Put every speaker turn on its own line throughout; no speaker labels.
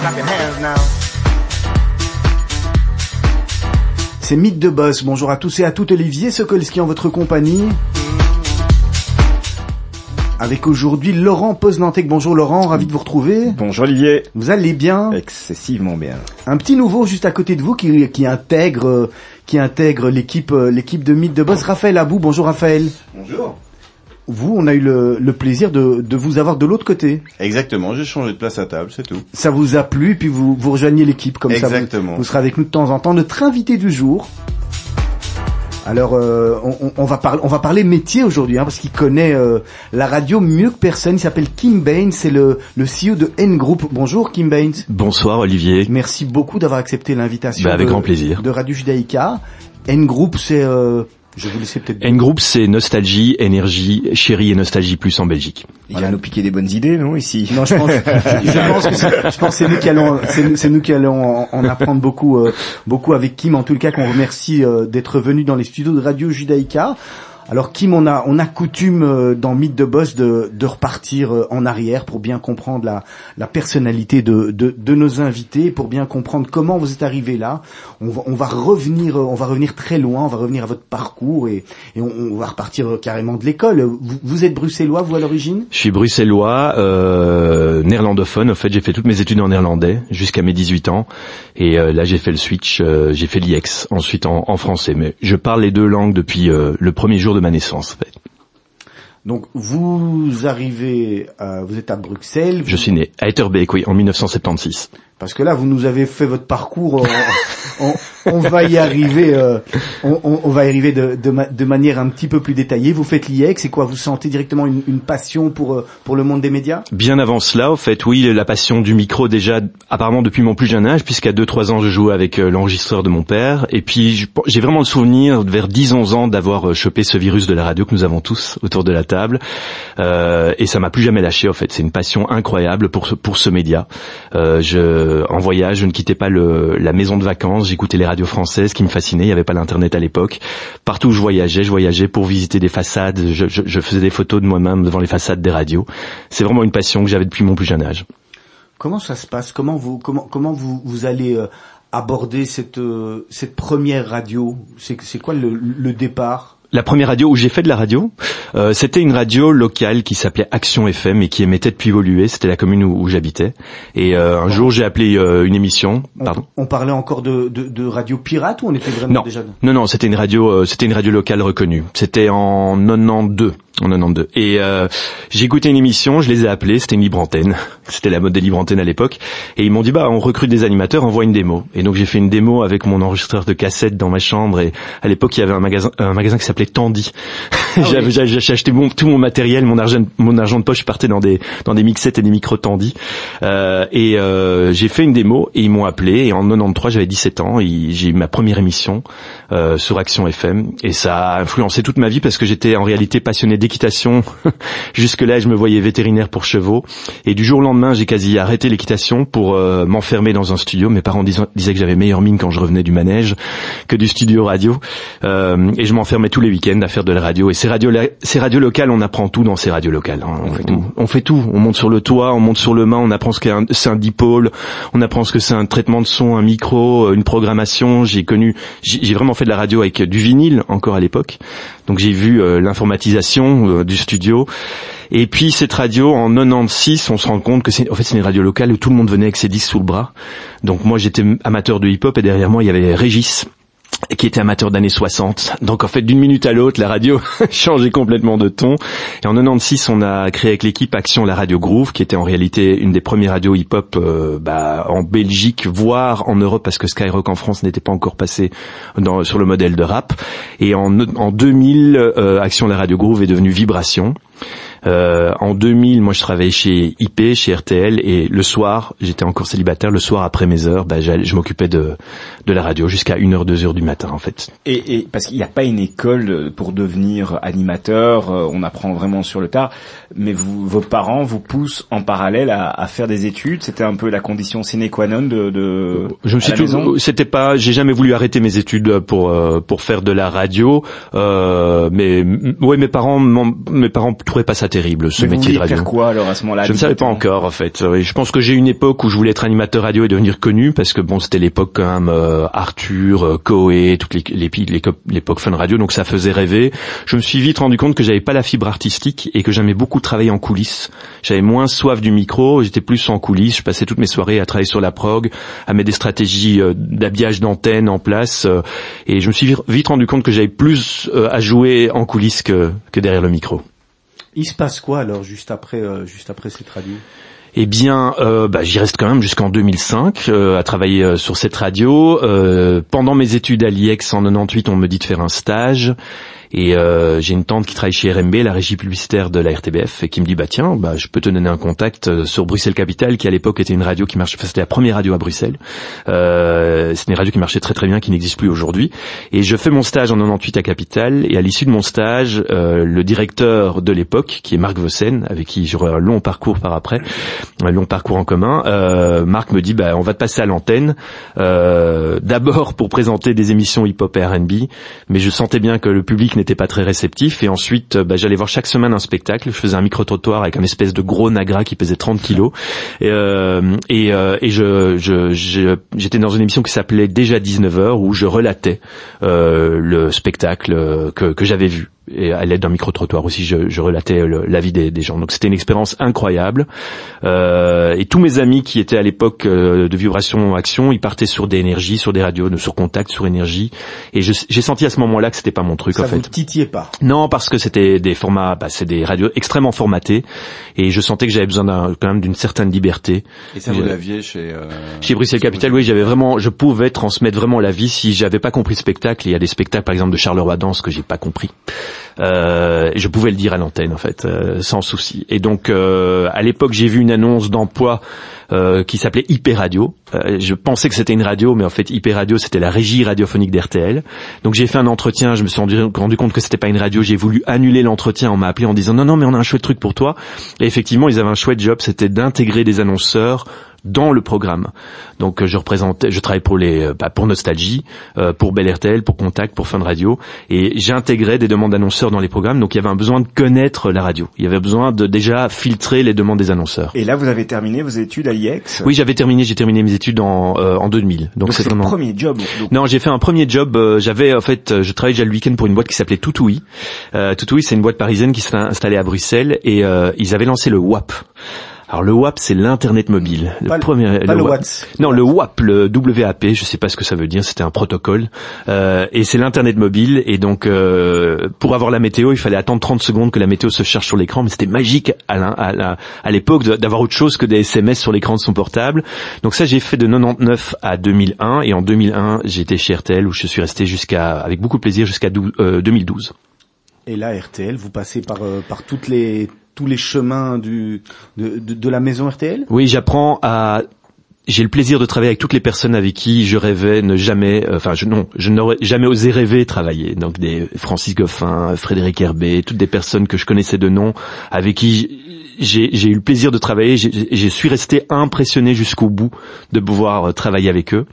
Clap your hands now.
C'est Mythe de Boss. Bonjour à tous et à toutes. Olivier Sokolski en votre compagnie. Avec aujourd'hui Laurent Poznantec. Bonjour Laurent, ravi de vous retrouver.
Bonjour Olivier.
Vous allez bien?
Excessivement bien.
Un petit nouveau juste à côté de vous qui, qui intègre euh, qui intègre l'équipe euh, l'équipe de Mythe de Boss. Raphaël Abou. Bonjour Raphaël.
Bonjour.
Vous, on a eu le, le plaisir de, de vous avoir de l'autre côté.
Exactement, j'ai changé de place à table, c'est tout.
Ça vous a plu, puis vous, vous rejoignez l'équipe comme ça.
Exactement.
Vous, vous serez avec nous de temps en temps. Notre invité du jour. Alors, euh, on, on- on va parler, on va parler métier aujourd'hui, hein, parce qu'il connaît euh, la radio mieux que personne. Il s'appelle Kim Baines, c'est le, le CEO de N Group. Bonjour Kim Baines.
Bonsoir Olivier.
Merci beaucoup d'avoir accepté l'invitation.
Bah, avec
de-
grand plaisir.
De Radio Judaïka. N Group, c'est, euh, je vous laisser peut-être.
N Group, c'est nostalgie, énergie, chérie et nostalgie plus en Belgique.
Il vient nous piquer des bonnes idées, non, ici?
Non, je pense, je pense que c'est, je pense que c'est nous qui allons, c'est, nous- c'est nous qui allons en, en apprendre beaucoup, euh, beaucoup avec Kim. En tout cas, qu'on remercie euh, d'être venu dans les studios de Radio Judaïka. Alors Kim, on a, on a coutume euh, dans Mythe de Boss de, de repartir euh, en arrière pour bien comprendre la, la personnalité de, de, de nos invités, pour bien comprendre comment vous êtes arrivé là. On va, on va revenir, euh, on va revenir très loin, on va revenir à votre parcours et, et on, va repartir carrément de l'école. Vous, vous êtes bruxellois, vous à l'origine?
Je suis bruxellois, euh, néerlandophone. En fait, j'ai fait toutes mes études en néerlandais jusqu'à mes 18 ans. Et là, j'ai fait le switch. euh, j'ai fait l'IEX, ensuite en, en français. Mais je parle les deux langues depuis le premier jour de ma naissance. En fait.
Donc vous arrivez, euh, vous êtes à Bruxelles.
Je suis né à Etterbeek, oui, en 1976.
Parce que là, vous nous avez fait votre parcours. On- on va y arriver. euh, on, va y arriver de, de, ma- de manière un petit peu plus détaillée. Vous faites l'IEX. C'est quoi? Vous sentez directement une, passion pour euh, pour le monde des médias?
Bien avant cela, au fait, oui, la passion du micro déjà, apparemment depuis mon plus jeune âge, puisqu'à 2-3 ans, je jouais avec euh, l'enregistreur de mon père. Et puis, j'ai vraiment le souvenir, vers 10-11 ans, d'avoir euh, chopé ce virus de la radio que nous avons tous autour de la table. Euh, et ça m'a plus jamais lâché, en fait. C'est une passion incroyable pour ce, pour ce média. Euh, je, en voyage, je ne quittais pas la maison de vacances, j'écoutais les radios françaises qui me fascinaient. Il n'y avait pas l'internet à l'époque. Partout où je voyageais, je voyageais pour visiter des façades. Je, je- je faisais des photos de moi-même devant les façades des radios. C'est vraiment une passion que j'avais depuis mon plus jeune âge.
Comment ça se passe? Comment vous comment comment vous vous allez euh, aborder cette euh, cette première radio? C'est c'est quoi le, le départ?
La première radio où j'ai fait de la radio, euh, c'était une radio locale qui s'appelait Action FM et qui émettait depuis Volué. C'était la commune où, où j'habitais. Et euh, un jour, j'ai appelé euh, une émission.
on,
Pardon.
on parlait encore de, de, de radio pirate ou on était vraiment
Non,
déjà
non, non, c'était une radio, euh, c'était une radio locale reconnue. C'était en 92, en 92. Et euh, j'ai écouté une émission, je les ai appelés, c'était une libre antenne. C'était la mode des libres antennes à l'époque. Et ils m'ont dit, bah, on recrute des animateurs, envoie une démo. Et donc j'ai fait une démo avec mon enregistreur de cassette dans ma chambre. Et à l'époque, il y avait un magasin, un magasin qui s'appelait Tandy. J'avais- J'ai j'ai acheté mon- tout mon matériel, mon argent, mon argent de poche partait dans des dans des mixettes et des micros Tandy. Euh, et euh, j'ai fait une démo et ils m'ont appelé. Et en 93, j'avais 17 ans. J'ai eu ma première émission euh, sur Action FM et ça a influencé toute ma vie parce que j'étais en réalité passionné d'équitation. Jusque là, je me voyais vétérinaire pour chevaux. Et du jour au lendemain, j'ai quasi arrêté l'équitation pour euh, m'enfermer dans un studio. Mes parents disaient, disaient que j'avais meilleure mine quand je revenais du manège que du studio radio. Euh, et je m'enfermais tous les week-ends à faire de la radio. Et ces radios, ces radios locales, on apprend tout dans ces radios locales. hein. On, fait tout. On fait tout. On monte sur le toit, on monte sur le mât, on apprend ce qu'est un, c'est un dipôle, on apprend ce que c'est un traitement de son, un micro, euh, une programmation. J'ai connu, j'ai j'ai vraiment fait de la radio avec du vinyle encore à l'époque. Donc j'ai vu euh, l'informatisation euh, du studio. Et puis cette radio en 96, on se rend compte que c'est en fait c'est une radio locale où tout le monde venait avec ses disques sous le bras. Donc moi j'étais amateur de hip-hop et derrière moi il y avait Régis qui était amateur d'années 60. Donc en fait, d'une minute à l'autre, la radio changeait complètement de ton. Et en 96, on a créé avec l'équipe Action la radio Groove, qui était en réalité une des premières radios hip-hop euh, bah, en Belgique, voire en Europe, parce que Skyrock en France n'était pas encore passé sur le modèle de rap. Et en, en 2000, euh, Action la radio Groove est devenue Vibration. Euh, en 2000, moi je travaillais chez IP, chez RTL, et le soir, j'étais encore célibataire. Le soir après mes heures, bah, je m'occupais de de la radio jusqu'à 1h, 2h du matin en fait.
Et, et parce qu'il n'y a pas une école euh, pour devenir animateur, euh, on apprend vraiment sur le tard. Mais vous, vos parents vous poussent en parallèle à, à faire des études? C'était un peu la condition sine qua non de. de
Je me suis c'était pas, j'ai jamais voulu arrêter mes études pour euh, pour faire de la radio, euh, mais ouais, mes parents, mes parents trouvaient pas ça terrible ce
Mais vous
métier de radio.
faire quoi alors à ce moment-là?
Je ne savais pas encore en fait. Je pense que j'ai eu une époque où je voulais être animateur radio et devenir connu parce que bon c'était l'époque quand même euh, Arthur, euh, Coé, toute l'époque Fun Radio donc ça faisait rêver. Je me suis vite rendu compte que j'avais pas la fibre artistique et que j'aimais beaucoup travailler en coulisses. J'avais moins soif du micro, j'étais plus en coulisses. Je passais toutes mes soirées à travailler sur la prog, à mettre des stratégies euh, d'habillage d'antenne en place euh, et je me suis vite- rendu compte que j'avais plus euh, à jouer en coulisses que, que derrière le micro.
Il se passe quoi alors juste après, euh, juste après cette radio?
Eh bien, euh, bah, j'y reste quand même jusqu'en 2005 euh, à travailler euh, sur cette radio. Euh, pendant mes études à l'IEX en 98, on me dit de faire un stage. Et euh, j'ai une tante qui travaille chez RMB, la régie publicitaire de la RTBF, et qui me dit bah tiens, bah je peux te donner un contact euh, sur Bruxelles Capitale, qui à l'époque était une radio qui marchait, enfin, c'était la première radio à Bruxelles. Euh, c'était une radio qui marchait très très bien, qui n'existe plus aujourd'hui. Et je fais mon stage en 98 à Capitale, et à l'issue de mon stage, euh, le directeur de l'époque, qui est Marc Vossen, avec qui j'aurai un long parcours par après, un long parcours en commun, euh, Marc me dit bah on va te passer à l'antenne, euh, d'abord pour présenter des émissions hip-hop et R&B, mais je sentais bien que le public n'était pas très réceptif, et ensuite bah, j'allais voir chaque semaine un spectacle, je faisais un micro-trottoir avec un espèce de gros nagra qui pesait 30 kilos, et, euh, euh, et je, je, je- j'étais dans une émission qui s'appelait Déjà 19h, où je relatais euh, le spectacle euh, que j'avais vu. Et à l'aide d'un micro-trottoir aussi, je, je relatais le- la vie des, des gens. Donc c'était une expérience incroyable. Euh, et tous mes amis qui étaient à l'époque euh, de Vibration Action, ils partaient sur des énergies, sur des radios, sur Contact, sur Énergie. Et j'ai senti à ce moment-là que c'était pas mon truc
Ça
en
vous
fait.
titillait pas
Non, parce que c'était des formats, bah, c'est des radios extrêmement formatées, et je sentais que j'avais besoin quand même d'une certaine liberté.
Et ça, vous l'aviez chez... euh,
Chez Bruxelles Capital, oui, j'avais vraiment, je pouvais transmettre vraiment la vie si j'avais pas compris le spectacle. Il y a des spectacles, par exemple, de Charleroi Danse que j'ai pas compris. Euh, je pouvais le dire à l'antenne, en fait, euh, sans souci. Et donc, euh, à l'époque, j'ai vu une annonce d'emploi euh, qui s'appelait IP Radio. Euh, je pensais que c'était une radio, mais en fait, IP Radio, c'était la régie radiophonique d'RTL. Donc, j'ai fait un entretien. Je me suis rendu, rendu compte que c'était pas une radio. J'ai voulu annuler l'entretien. On m'a appelé en disant non, non, mais on a un chouette truc pour toi. Et effectivement, ils avaient un chouette job. C'était d'intégrer des annonceurs dans le programme. Donc euh, je représentais, je travaillais pour les, euh, bah, pour Nostalgie, euh, pour Bel RTL, pour Contact, pour Fun Radio, et j'intégrais des demandes d'annonceurs dans les programmes. Donc il y avait un besoin de connaître la radio. Il y avait besoin de déjà filtrer les demandes des annonceurs.
Et là, vous avez terminé vos études à l'IEX.
Oui, j'avais terminé, j'ai terminé mes études en, euh, en 2000. Donc c'est vraiment.
premier job. donc.
Non, j'ai fait un premier job. euh, J'avais en fait, euh, je travaillais déjà le week-end pour une boîte qui s'appelait Toutoui. Euh, c'est une boîte parisienne qui s'est installée à Bruxelles et euh, ils avaient lancé le WAP. Alors le WAP, c'est l'internet mobile.
Pas le-
premier,
pas le
WAP. Non, le WAP, le WAP, je sais pas ce que ça veut dire. C'était un protocole Euh, et c'est l'internet mobile. Et donc, euh, pour avoir la météo, il fallait attendre 30 secondes que la météo se charge sur l'écran. Mais c'était magique à l'époque d'avoir autre chose que des SMS sur l'écran de son portable. Donc ça, j'ai fait de 99 à 2001. Et en 2001, j'ai été chez RTL où je suis resté jusqu'à, avec beaucoup de plaisir, jusqu'à dou- euh, 2012.
Et là, RTL, vous passez par euh, par toutes les tous les chemins de, la maison RTL
Oui, j'apprends à j'ai le plaisir de travailler avec toutes les personnes avec qui je rêvais ne jamais, euh, enfin je, non, je n'aurais jamais osé rêver travailler. Donc des Francis Goffin, Frédéric Herbet, toutes des personnes que je connaissais de nom, avec qui j'ai eu le plaisir de travailler. Je suis resté impressionné jusqu'au bout de pouvoir euh, travailler avec eux.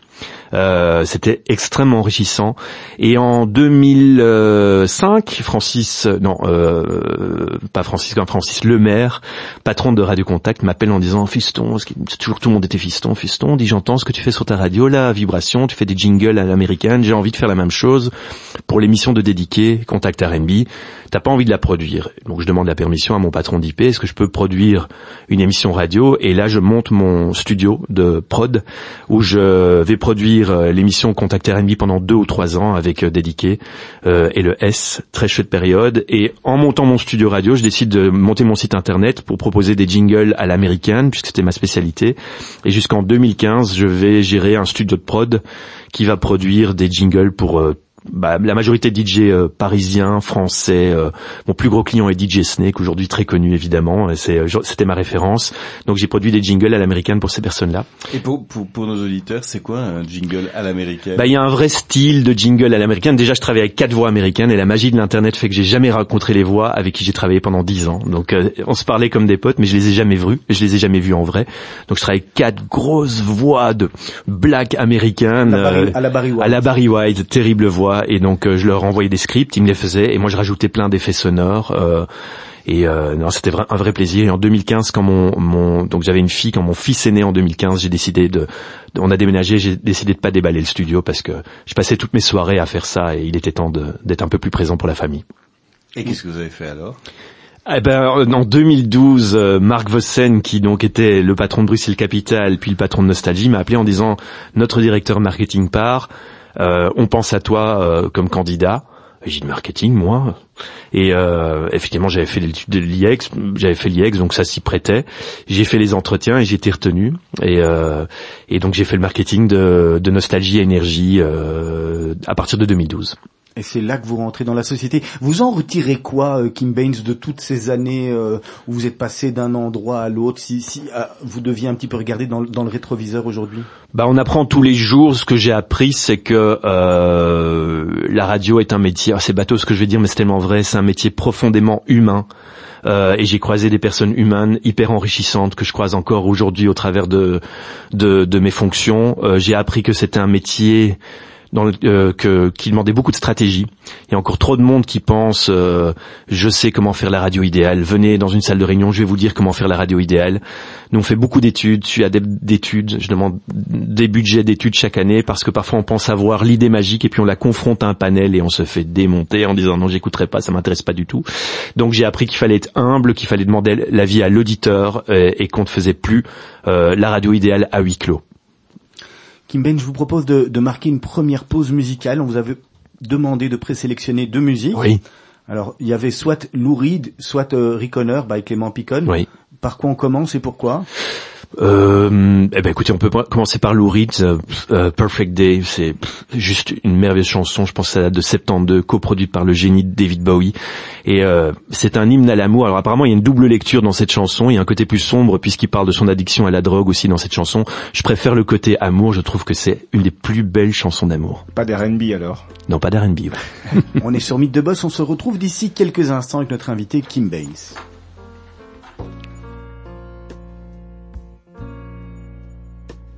Euh, C'était extrêmement enrichissant. Et en 2005, Francis, non, euh, pas Francis, non, Francis Lemaire, patron de Radio Contact, m'appelle en disant Fiston, toujours tout le monde était Fiston, Fiston, dit j'entends ce que tu fais sur ta radio, là, vibration, tu fais des jingles à l'américaine, j'ai envie de faire la même chose pour l'émission de dédiqué Contact R&B. T'as pas envie de la produire. Donc je demande la permission à mon patron d'IP, est-ce que je peux produire une émission radio? Et là je monte mon studio de prod où je vais produire euh, l'émission Contact R&B pendant deux ou trois ans avec euh, dédiqué euh, et le S, très chouette période. Et en montant mon studio radio, je décide de monter mon site internet pour proposer des jingles à l'américaine puisque c'était ma spécialité. Et jusqu'en 2015, je vais gérer un studio de prod qui va produire des jingles pour bah, la majorité de DJ euh, parisiens, français. euh, mon plus gros client est DJ Snake, aujourd'hui très connu évidemment. et c'est, euh, C'était ma référence. Donc j'ai produit des jingles à l'américaine pour ces personnes-là.
Et pour, pour, pour nos auditeurs, c'est quoi un jingle à l'américaine?
Bah, il y a un vrai style de jingle à l'américaine. Déjà, je travaille avec quatre voix américaines et la magie de l'internet fait que j'ai jamais rencontré les voix avec qui j'ai travaillé pendant dix ans. Donc, euh, on se parlait comme des potes, mais je les ai jamais vus, je les ai jamais vus en vrai. Donc, je travaille avec quatre grosses voix de black américaines.
À la Barry- à la Barry White.
à la Barry White, terrible voix. Et donc, euh, je leur envoyais des scripts, ils me les faisaient et moi, je rajoutais plein d'effets sonores. euh, et euh, non, c'était un vrai plaisir. Et en 2015, quand mon, mon donc j'avais une fille, quand mon fils est né en 2015, j'ai décidé de, de- on a déménagé, j'ai décidé de pas déballer le studio parce que je passais toutes mes soirées à faire ça et il était temps d'être un peu plus présent pour la famille.
Et qu'est-ce que vous avez fait alors?
Eh ben, en 2012, euh, Marc Vossen, qui donc était le patron de Bruxelles Capital, puis le patron de Nostalgie, m'a appelé en disant notre directeur marketing part, on pense à toi euh, comme candidat. J'ai dit marketing, moi. Et euh, effectivement, j'avais fait l'étude de l'IEX, j'avais fait l'IEX, donc ça s'y prêtait. J'ai fait les entretiens et j'ai été retenu. Et, euh, et donc j'ai fait le marketing de, de Nostalgie Énergie euh, à partir de 2012.
Et c'est là que vous rentrez dans la société. Vous en retirez quoi, euh, Kim Baines, de toutes ces années euh, où vous êtes passé d'un endroit à l'autre Si, ah, vous deviez un petit peu regarder dans, le- rétroviseur aujourd'hui?
Bah, on apprend tous les jours. Ce que j'ai appris, c'est que euh, la radio est un métier. C'est bateau ce que je vais dire, mais c'est tellement vrai. C'est un métier profondément humain. Euh, et j'ai croisé des personnes humaines hyper enrichissantes que je croise encore aujourd'hui au travers de mes fonctions. Euh, j'ai appris que c'était un métier dans le, euh, que, qui demandait beaucoup de stratégie. Il y a encore trop de monde qui pense euh, je sais comment faire la radio idéale. Venez dans une salle de réunion, je vais vous dire comment faire la radio idéale. Nous on fait beaucoup d'études, je suis adepte d'études, je demande des budgets d'études chaque année parce que parfois on pense avoir l'idée magique et puis on la confronte à un panel et on se fait démonter en disant non j'écouterai pas, ça m'intéresse pas du tout. Donc j'ai appris qu'il fallait être humble, qu'il fallait demander l'avis à l'auditeur euh, et qu'on ne faisait plus euh, la radio idéale à huis clos.
Kim Baines, je vous propose de, de marquer une première pause musicale. On vous avait demandé de présélectionner deux musiques.
Oui.
Alors, il y avait soit Lou Reed, soit euh, Honor by Clément Picon.
Oui.
Par quoi on commence et pourquoi?
Euh, eh ben écoutez, on peut commencer par Lou Reed, euh, euh, Perfect Day, c'est juste une merveilleuse chanson, je pense que ça date de 72, coproduite par le génie de David Bowie. Et euh, c'est un hymne à l'amour. Alors apparemment, il y a une double lecture dans cette chanson, il y a un côté plus sombre puisqu'il parle de son addiction à la drogue aussi dans cette chanson. Je préfère le côté amour, je trouve que c'est une des plus belles chansons d'amour.
Pas d'R&B alors?
Non, pas d'R&B. ouais.
On est sur Mythe de Boss, on se retrouve d'ici quelques instants avec notre invité Kim Baines.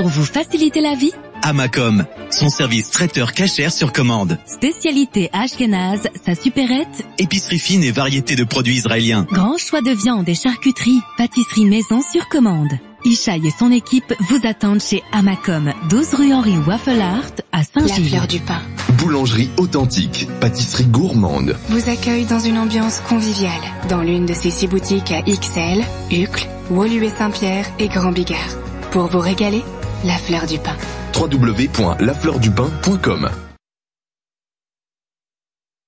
Pour vous faciliter la vie,
Amacom, son service traiteur cachère sur commande.
spécialité Ashkenaz, sa supérette,
Épicerie fine et variété de produits israéliens.
grand choix de viande et charcuterie, pâtisserie maison sur commande. Ishaï et son équipe vous attendent chez Amacom, 12 rue Henri Waffle Art à
La
Saint-Gilles.
fleur du pain
Boulangerie authentique, pâtisserie gourmande.
vous accueille dans une ambiance conviviale dans l'une de ses six boutiques à XL, Uccle, Woluwe Saint-Pierre et Grand Bigard. Pour vous régaler, la fleur du pain.
www.lafleurdupain.com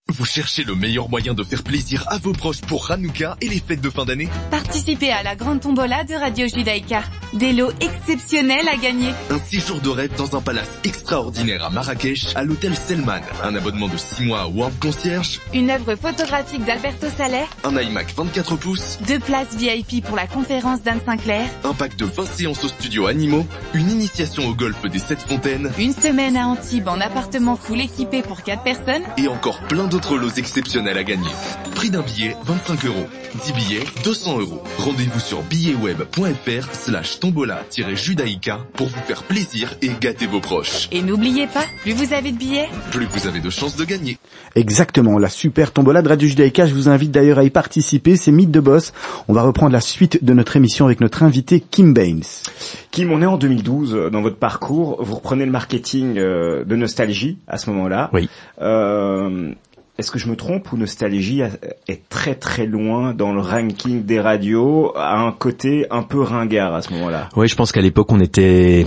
Vous cherchez le meilleur moyen de faire plaisir à vos proches pour Hanouka et les fêtes de fin d'année?
Participez à la grande tombola de Radio Judaïka. Des lots exceptionnels à gagner.
Un séjour de rêve dans un palace extraordinaire à Marrakech, à l'hôtel Selman. Un abonnement de 6 mois à World Concierge.
Une œuvre photographique d'Alberto Saleh.
Un iMac 24 pouces.
Deux places VIP pour la conférence d'Anne Sinclair.
Un pack de 20 séances au studio Animaux. Une initiation au golf des 7 fontaines.
Une semaine à Antibes en appartement full équipé pour 4 personnes.
Et encore plein d'autres lots exceptionnels à gagner. Prix d'un billet, 25 euros. 10 billets, 200 euros. Rendez-vous sur billetweb.fr slash tombola-judaïka pour vous faire plaisir et gâter vos proches.
Et n'oubliez pas, plus vous avez de billets,
Plus vous avez de chances de gagner.
Exactement, la super tombola de Radio Judaïka. Je vous invite d'ailleurs à y participer. C'est Mythe de Boss. On va reprendre la suite de notre émission avec notre invité Kim Baines.
Kim, on est en 2012 euh, dans votre parcours. Vous reprenez le marketing euh, de Nostalgie à ce moment-là.
Oui.
Euh, Est-ce que je me trompe ou Nostalgie est très très loin dans le ranking des radios, à un côté un peu ringard à ce moment-là?
Oui, je pense qu'à l'époque on était,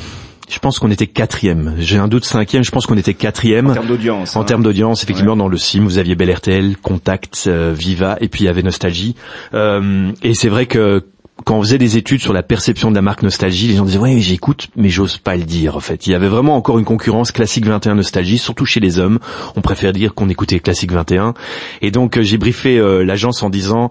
je pense qu'on était quatrième. J'ai un doute cinquième. Je pense qu'on était quatrième.
En termes d'audience.
En
hein.
termes d'audience, effectivement, dans le SIM, vous aviez Bel RTL, Contact, euh, Viva, et puis il y avait Nostalgie. Euh, et c'est vrai que quand on faisait des études sur la perception de la marque Nostalgie, les gens disaient ouais j'écoute, mais j'ose pas le dire en fait. Il y avait vraiment encore une concurrence classique 21 Nostalgie, surtout chez les hommes. On préfère dire qu'on écoutait classique 21. Et donc euh, j'ai briefé euh, l'agence en disant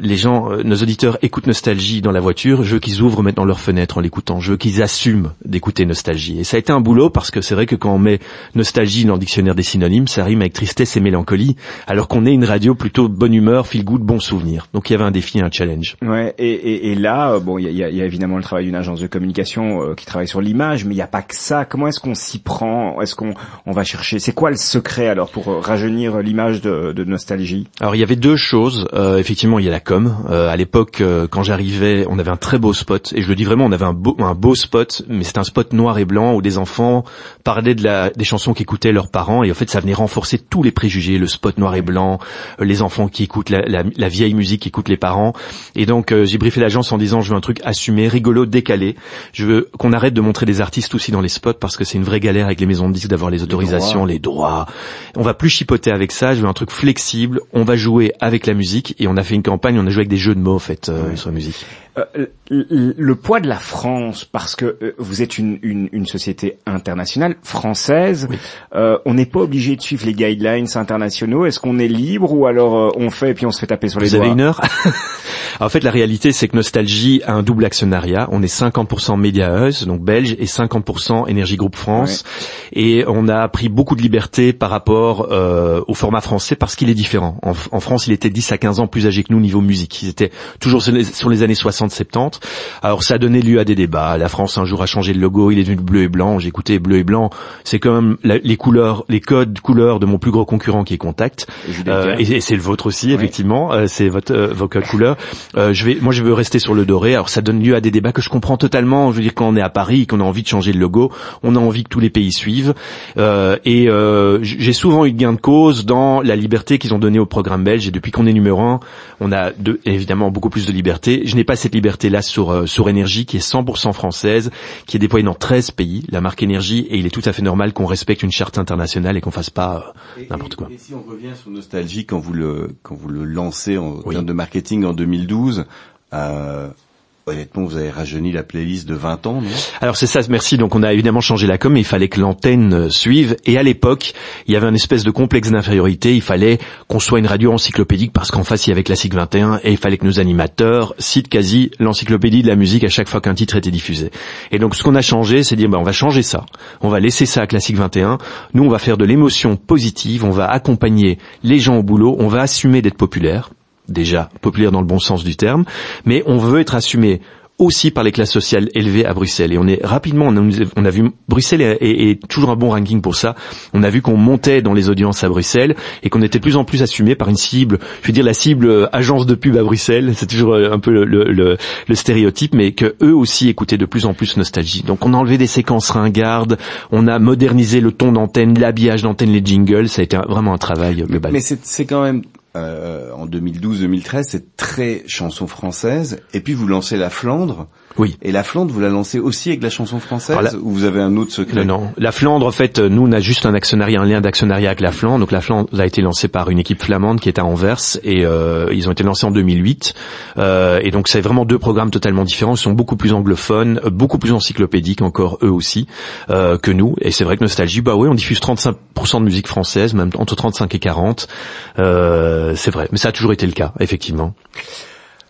les gens, euh, nos auditeurs écoutent Nostalgie dans la voiture, je veux qu'ils ouvrent maintenant leur fenêtre en l'écoutant, je veux qu'ils assument d'écouter Nostalgie. Et ça a été un boulot parce que c'est vrai que quand on met Nostalgie dans le dictionnaire des synonymes, ça rime avec tristesse et mélancolie, alors qu'on est une radio plutôt bonne humeur, feel good, bon souvenir. Donc il y avait un défi, un challenge.
Ouais, et, et, et là, euh, bon, il y a, il y a- il y a évidemment le travail d'une agence de communication euh, qui travaille sur l'image, mais il n'y a pas que ça. Comment est-ce qu'on s'y prend? Est-ce qu'on on va chercher C'est quoi le secret alors pour euh, rajeunir l'image de, de nostalgie?
Alors il y avait deux choses. Euh, effectivement, il a la com. Euh, à l'époque, euh, quand j'arrivais, on avait un très beau spot. Et je le dis vraiment, on avait un beau, un beau spot, mais c'est un spot noir et blanc où des enfants parlaient de la, des chansons qu'écoutaient leurs parents. Et en fait, ça venait renforcer tous les préjugés. Le spot noir et blanc, euh, les enfants qui écoutent la, la- la vieille musique qu'écoutent les parents. Et donc, euh, j'ai briefé l'agence en disant, je veux un truc assumé, rigolo, décalé. Je veux qu'on arrête de montrer des artistes aussi dans les spots parce que c'est une vraie galère avec les maisons de disques d'avoir les autorisations, les droits. On va plus chipoter avec ça. Je veux un truc flexible. On va jouer avec la musique et on a fait une campagne. On a joué avec des jeux de mots en fait euh, sur la musique.
Euh, le, poids de la France, parce que euh, vous êtes une, une, une société internationale française, euh, on n'est pas obligé de suivre les guidelines internationaux. Est-ce qu'on est libre ou alors on fait et puis on se fait taper sur les
Vous
doigts
avez une heure En fait, la réalité, c'est que Nostalgie a un double actionnariat. On est 50% Media House, donc belge, et 50% Énergie Groupe France. Et on a pris beaucoup de liberté par rapport au format français parce qu'il est différent. En, en France, il était 10 à 15 ans plus âgé que nous niveau musique. Ils étaient toujours sur les, sur les années 60-70. Alors ça a donné lieu à des débats. La France un jour a changé le logo, il est devenu bleu et blanc. Écouté bleu et blanc. C'est quand même la- les couleurs, les codes couleurs de mon plus gros concurrent qui est Contact. Euh, et, et c'est le vôtre aussi, effectivement. C'est votre vos codes couleurs. Je vais, moi, je veux rester sur le doré. Alors, ça donne lieu à des débats que je comprends totalement. Je veux dire, quand on est à Paris, qu'on a envie de changer le logo, on a envie que tous les pays suivent. Et j'ai souvent eu gain de cause dans la liberté qu'ils ont donnée au programme belge. Et depuis qu'on est numéro un, on a de, évidemment beaucoup plus de liberté. Je n'ai pas cette liberté-là sur euh, sur énergie qui est 100% française, qui est déployée dans 13 pays, la marque énergie, et il est tout à fait normal qu'on respecte une charte internationale et qu'on fasse pas euh, n'importe quoi.
Et si on revient sur Nostalgie, quand vous le quand vous le lancez en termes de marketing en 2012, euh, Honnêtement, vous avez rajeuni la playlist de 20 ans, non?
Alors c'est ça, merci. Donc on a évidemment changé la com, mais il fallait que l'antenne euh, suive. Et à l'époque, il y avait un espèce de complexe d'infériorité. Il fallait qu'on soit une radio encyclopédique parce qu'en face il y avait Classique 21 et il fallait que nos animateurs citent quasi l'encyclopédie de la musique à chaque fois qu'un titre était diffusé. Et donc ce qu'on a changé, c'est dire, ben, on va changer ça. On va laisser ça à Classique 21. Nous, on va faire de l'émotion positive. On va accompagner les gens au boulot. On va assumer d'être populaire déjà populaire dans le bon sens du terme, mais on veut être assumé aussi par les classes sociales élevées à Bruxelles. Et on est rapidement, on a, vu Bruxelles est, toujours un bon ranking pour ça. On a vu qu'on montait dans les audiences à Bruxelles et qu'on était de plus en plus assumé par une cible, je veux dire la cible euh, agence de pub à Bruxelles. C'est toujours euh, un peu le, stéréotype, mais que eux aussi écoutaient de plus en plus Nostalgie. Donc on a enlevé des séquences ringardes, on a modernisé le ton d'antenne, l'habillage d'antenne, les jingles. Ça a été vraiment un travail global.
Mais c'est quand même euh, en 2012-2013, c'est très chanson française. Et puis vous lancez la Flandre.
Oui.
Et la Flandre, vous la lancez aussi avec la chanson française ou vous avez un autre secret?
Non, non. La Flandre, en fait, nous, on a juste un actionnariat, un lien d'actionnariat avec la Flandre. Donc la Flandre a été lancée par une équipe flamande qui est à Anvers et euh, ils ont été lancés en 2008. Euh, et donc c'est vraiment deux programmes totalement différents. Ils sont beaucoup plus anglophones, beaucoup plus encyclopédiques encore eux aussi euh, que nous. Et c'est vrai que Nostalgie, bah oui, on diffuse 35% de musique française, même entre 35 et 40. Euh, c'est vrai, mais ça a toujours été le cas, effectivement.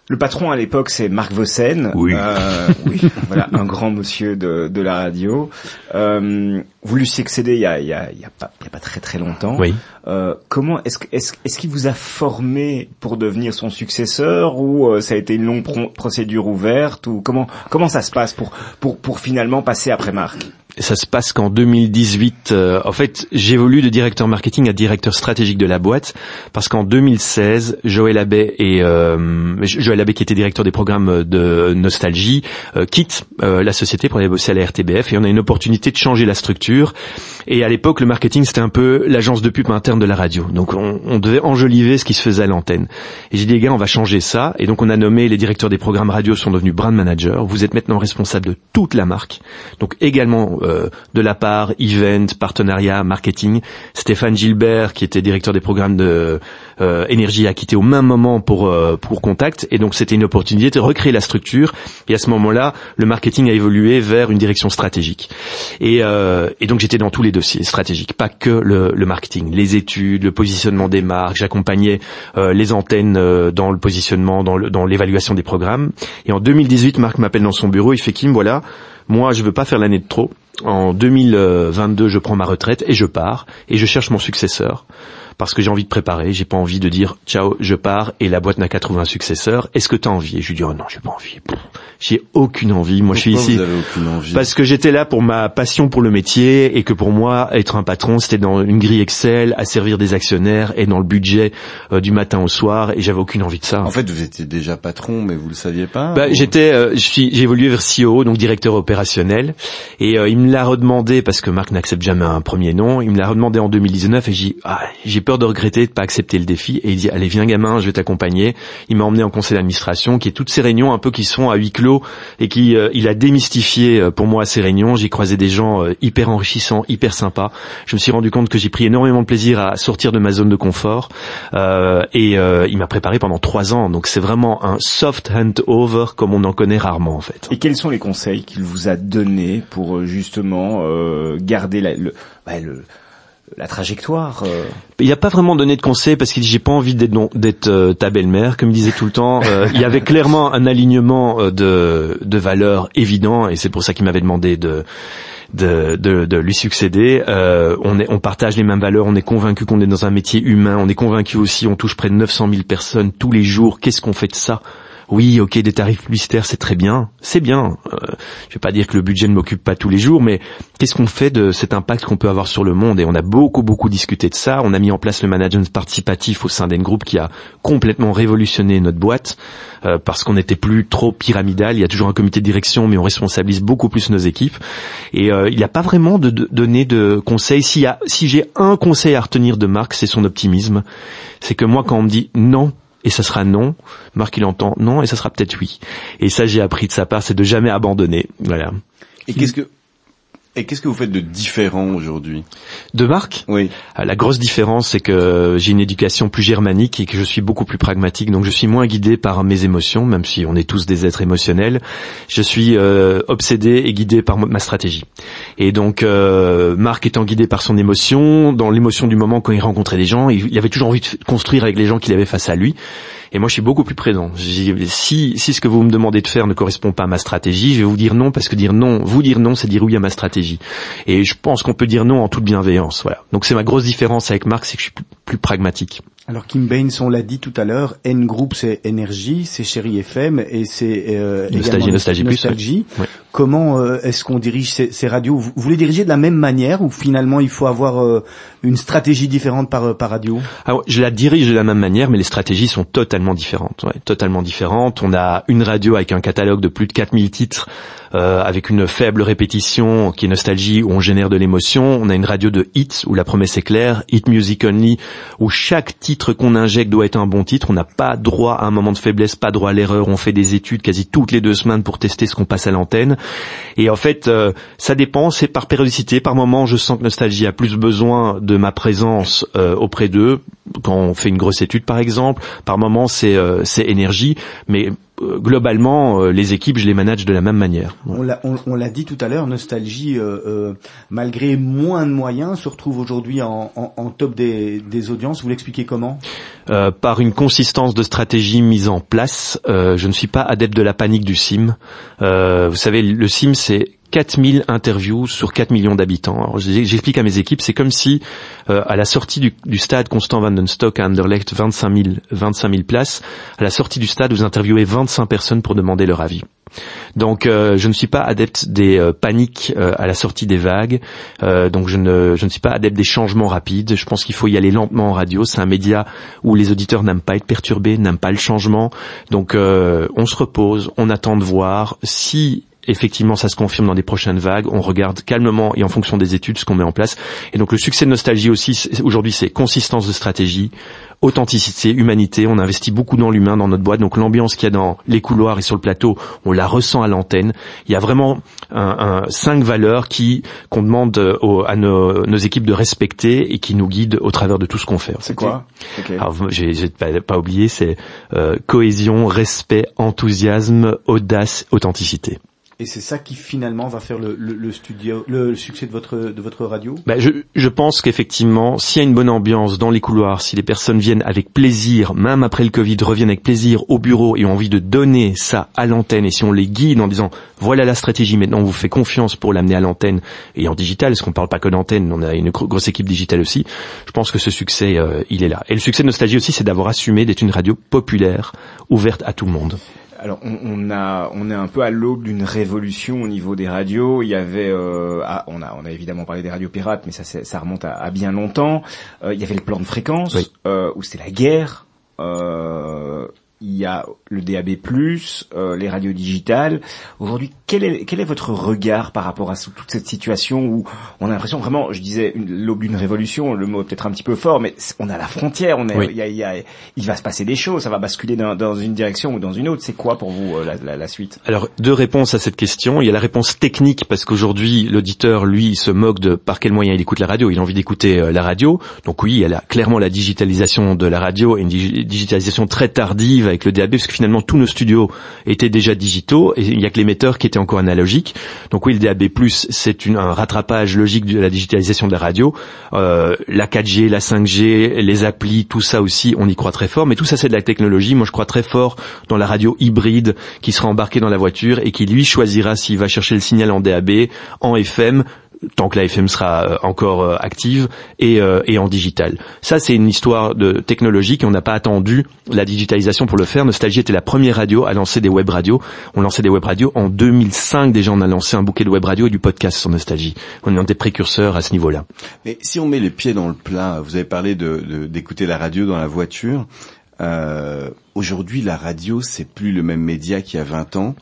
Le patron à l'époque, c'est Marc Vossen.
Oui.
Euh, oui. voilà, un grand monsieur de, de la radio. Euh, vous lui succédez il y a, il y a, il y a, pas, il y a pas très très longtemps.
Oui.
Euh, comment est-ce est-ce est-ce qu'il vous a formé pour devenir son successeur ou euh, ça a été une longue procédure ouverte ou comment comment ça se passe pour pour pour finalement passer après Marc?
Ça se passe qu'en 2018, euh, en fait, j'évolue de directeur marketing à directeur stratégique de la boîte parce qu'en 2016, Joël Abbé et euh, Joël Abbé qui était directeur des programmes de Nostalgie euh, quitte euh, la société pour aller bosser à la RTBF et on a une opportunité de changer la structure. Et à l'époque, le marketing c'était un peu l'agence de pub interne de la radio, donc on, on devait enjoliver ce qui se faisait à l'antenne. Et j'ai dit les gars, on va changer ça. Et donc on a nommé les directeurs des programmes radio sont devenus brand managers. Vous êtes maintenant responsable de toute la marque, donc également euh, de la part event, partenariat, marketing. Stéphane Gilbert, qui était directeur des programmes de euh, énergie, a quitté au même moment pour euh, pour Contact, et donc c'était une opportunité de recréer la structure. Et à ce moment-là, le marketing a évolué vers une direction stratégique. Et, et donc j'étais dans tous les dossiers stratégiques, pas que le, le, marketing, les études, le positionnement des marques. J'accompagnais les antennes dans le positionnement, dans dans l'évaluation des programmes. Et en 2018, Marc m'appelle dans son bureau, il fait Kim, voilà. Moi, je veux pas faire l'année de trop. En 2022, je prends ma retraite et je pars et je cherche mon successeur parce que j'ai envie de préparer, j'ai pas envie de dire ciao, je pars et la boîte n'a qu'à trouver un successeur. Est-ce que tu as envie? Et je lui dis oh non, j'ai pas envie. J'ai aucune envie. Moi,
Pourquoi
je suis ici
vous avez aucune envie?
parce que j'étais là pour ma passion pour le métier et que pour moi, être un patron, c'était dans une grille Excel, à servir des actionnaires et dans le budget euh, du matin au soir et j'avais aucune envie de ça.
En fait, vous étiez déjà patron, mais vous le saviez pas.
Bah,
ou-
j'étais, euh, j'ai évolué vers CEO, donc directeur opérationnel, et euh, il me l'a redemandé parce que Marc n'accepte jamais un premier nom. Il me l'a redemandé en 2019 et j'ai, ah, j'ai peur de regretter de pas accepter le défi. Et il dit, allez viens gamin, je vais t'accompagner. Il m'a emmené en conseil d'administration, qui est toutes ces réunions un peu qui sont à huis clos et qui, euh, il a démystifié euh, pour moi ces réunions. J'ai croisé des gens euh, hyper enrichissants, hyper sympas. Je me suis rendu compte que j'ai pris énormément de plaisir à sortir de ma zone de confort. Euh, et euh, il m'a préparé pendant trois ans. Donc c'est vraiment un soft handover comme on en connaît rarement en fait.
Et quels sont les conseils qu'il vous a donnés pour euh, justement garder la, le, bah, le- la trajectoire euh,
Il n'a pas vraiment donné de conseils parce qu'il dit j'ai pas envie d'être euh, ta belle-mère comme il disait tout le temps. Euh, il y avait clairement un alignement de de valeurs évident et c'est pour ça qu'il m'avait demandé de de, de, de lui succéder. On, est, on partage les mêmes valeurs, on est convaincu qu'on est dans un métier humain, on est convaincu aussi, on touche près de 900 000 personnes tous les jours. Qu'est-ce qu'on fait de ça? Oui, ok, des tarifs publicitaires, c'est très bien, c'est bien. Euh, je vais pas dire que le budget ne m'occupe pas tous les jours, mais qu'est-ce qu'on fait de cet impact qu'on peut avoir sur le monde? Et on a beaucoup, beaucoup discuté de ça. On a mis en place le management participatif au sein d'En Group qui a complètement révolutionné notre boîte euh, parce qu'on n'était plus trop pyramidal. Il y a toujours un comité de direction, mais on responsabilise beaucoup plus nos équipes. Et euh, il n'y a pas vraiment de, de donné de conseils. Si j'ai un conseil à retenir de Marc, c'est son optimisme. C'est que moi, quand on me dit non, et ça sera non. Marc il entend non et ça sera peut-être oui. Et ça j'ai appris de sa part, c'est de jamais abandonner. Voilà.
Et qu'est-ce que et qu'est-ce que vous faites de différent aujourd'hui?
De Marc?
Oui.
Ah, La grosse différence, c'est que j'ai une éducation plus germanique et que je suis beaucoup plus pragmatique. Donc je suis moins guidé par mes émotions, même si on est tous des êtres émotionnels. Je suis euh, obsédé et guidé par ma stratégie. Et donc euh, Marc étant guidé par son émotion, dans l'émotion du moment quand il rencontrait des gens, il avait toujours envie de construire avec les gens qu'il avait face à lui. Et moi, je suis beaucoup plus présent. Si, ce que vous me demandez de faire ne correspond pas à ma stratégie, je vais vous dire non parce que dire non, vous dire non, c'est dire oui à ma stratégie. Et je pense qu'on peut dire non en toute bienveillance. Voilà. Donc c'est ma grosse différence avec Marc, c'est que je suis plus pragmatique.
Alors Kim Baines, on l'a dit tout à l'heure, N Group c'est énergie, c'est Chéri FM et c'est euh,
Nostalgie, Nostalgie Plus, ouais.
Comment euh, est-ce qu'on dirige ces, ces radios? Vous, vous les dirigez de la même manière ou finalement il faut avoir euh, une stratégie différente par, euh, par radio?
Ah ouais, je la dirige de la même manière, mais les stratégies sont totalement différentes. Ouais, totalement différentes. On a une radio avec un catalogue de plus de 4000 titres, euh, avec une faible répétition qui est nostalgie, où on génère de l'émotion. On a une radio de hits, où la promesse est claire, hit music only, où chaque titre qu'on injecte doit être un bon titre. On n'a pas droit à un moment de faiblesse, pas droit à l'erreur. On fait des études quasi toutes les deux semaines pour tester ce qu'on passe à l'antenne. Et en fait, euh, ça dépend, c'est par périodicité. Par moment, je sens que Nostalgie a plus besoin de ma présence euh, auprès d'eux, quand on fait une grosse étude par exemple. Par moment, c'est euh, énergie, mais globalement, euh, les équipes, je les manage de la même manière.
On l'a on, on l'a dit tout à l'heure, Nostalgie, euh, euh, malgré moins de moyens, se retrouve aujourd'hui en, en, en top des, des audiences. Vous l'expliquez comment?
Euh, par une consistance de stratégie mise en place. Euh, je ne suis pas adepte de la panique du SIM. Euh, vous savez, le SIM, c'est 4000 interviews sur 4 millions d'habitants. J'explique à mes équipes, c'est comme si euh, à la sortie du, stade Constant Van den Stock à Anderlecht, 25 000, 25 000 places, à la sortie du stade, vous interviewez 25 personnes pour demander leur avis. Donc euh, je ne suis pas adepte des euh, paniques euh, à la sortie des vagues. Euh, donc je ne, je ne suis pas adepte des changements rapides. Je pense qu'il faut y aller lentement en radio. C'est un média où les auditeurs n'aiment pas être perturbés, n'aiment pas le changement. Donc on se repose, on attend de voir si effectivement ça se confirme dans les prochaines vagues, on regarde calmement et en fonction des études ce qu'on met en place. Et donc le succès de Nostalgie aussi c'est- aujourd'hui c'est consistance de stratégie, authenticité, humanité, on investit beaucoup dans l'humain dans notre boîte, donc l'ambiance qu'il y a dans les couloirs et sur le plateau, on la ressent à l'antenne. Il y a vraiment un, un- cinq valeurs qui qu'on demande euh, aux- à nos, nos équipes de respecter et qui nous guident au travers de tout ce qu'on fait.
C'est quoi? Ok.
Alors, j'ai j'ai pas, pas oublié, c'est euh, cohésion, respect, enthousiasme, audace, authenticité.
Et c'est ça qui finalement va faire le, studio, le, succès de votre radio?
Ben, je, je pense qu'effectivement, s'il y a une bonne ambiance dans les couloirs, si les personnes viennent avec plaisir, même après le Covid, reviennent avec plaisir au bureau et ont envie de donner ça à l'antenne, et si on les guide en disant voilà la stratégie, maintenant on vous fait confiance pour l'amener à l'antenne et en digital, parce qu'on parle pas que d'antenne, on a une gro- grosse équipe digitale aussi, je pense que ce succès, euh, il est là. Et le succès de Nostalgie aussi, c'est d'avoir assumé d'être une radio populaire, ouverte à tout le monde.
Alors on, on a on est un peu à l'aube d'une révolution au niveau des radios. Il y avait euh, ah, on a on a évidemment parlé des radios pirates, mais ça remonte à, à bien longtemps. Euh, il y avait le plan de fréquence
Oui.
euh, où c'était la guerre. Il y a le DAB+, euh, les radios digitales. Aujourd'hui, quel est, quel est votre regard par rapport à toute cette situation où on a l'impression vraiment, je disais, l'aube d'une révolution, le mot est peut-être un petit peu fort, mais on à la frontière, on est,
Oui.
il, y a- il y a- il va se passer des choses, ça va basculer dans, dans une direction ou dans une autre. C'est quoi pour vous euh, la, la- la suite?
Alors, deux réponses à cette question. Il y a la réponse technique, parce qu'aujourd'hui, l'auditeur, lui, il se moque de par quel moyen il écoute la radio. Il a envie d'écouter euh, la radio. Donc oui, il y a la- clairement la digitalisation de la radio et une digi- digitalisation très tardive avec le DAB, parce que finalement, tous nos studios étaient déjà digitaux il y a que l'émetteur qui était encore analogique. Donc oui, le DAB+, c'est un rattrapage logique de la digitalisation de la radio. Euh, la 4G, la 5G, les applis, tout ça aussi, on y croit très fort. Mais tout ça, c'est de la technologie. Moi, je crois très fort dans la radio hybride qui sera embarquée dans la voiture et qui, lui, choisira s'il va chercher le signal en DAB, en FM, tant que la FM sera euh, encore euh, active et, euh, et en digital. Ça, c'est une histoire de technologie qu'on n'a pas attendu la digitalisation pour le faire. Nostalgie était la première radio à lancer des web radios. On lançait des web radios en 2005 déjà. On a lancé un bouquet de web radios et du podcast sur Nostalgie. On est un des précurseurs à ce niveau-là.
Mais si on met les pieds dans le plat, vous avez parlé d'écouter la radio dans la voiture. Euh, Aujourd'hui, la radio, c'est plus le même média qu'il y a 20 ans.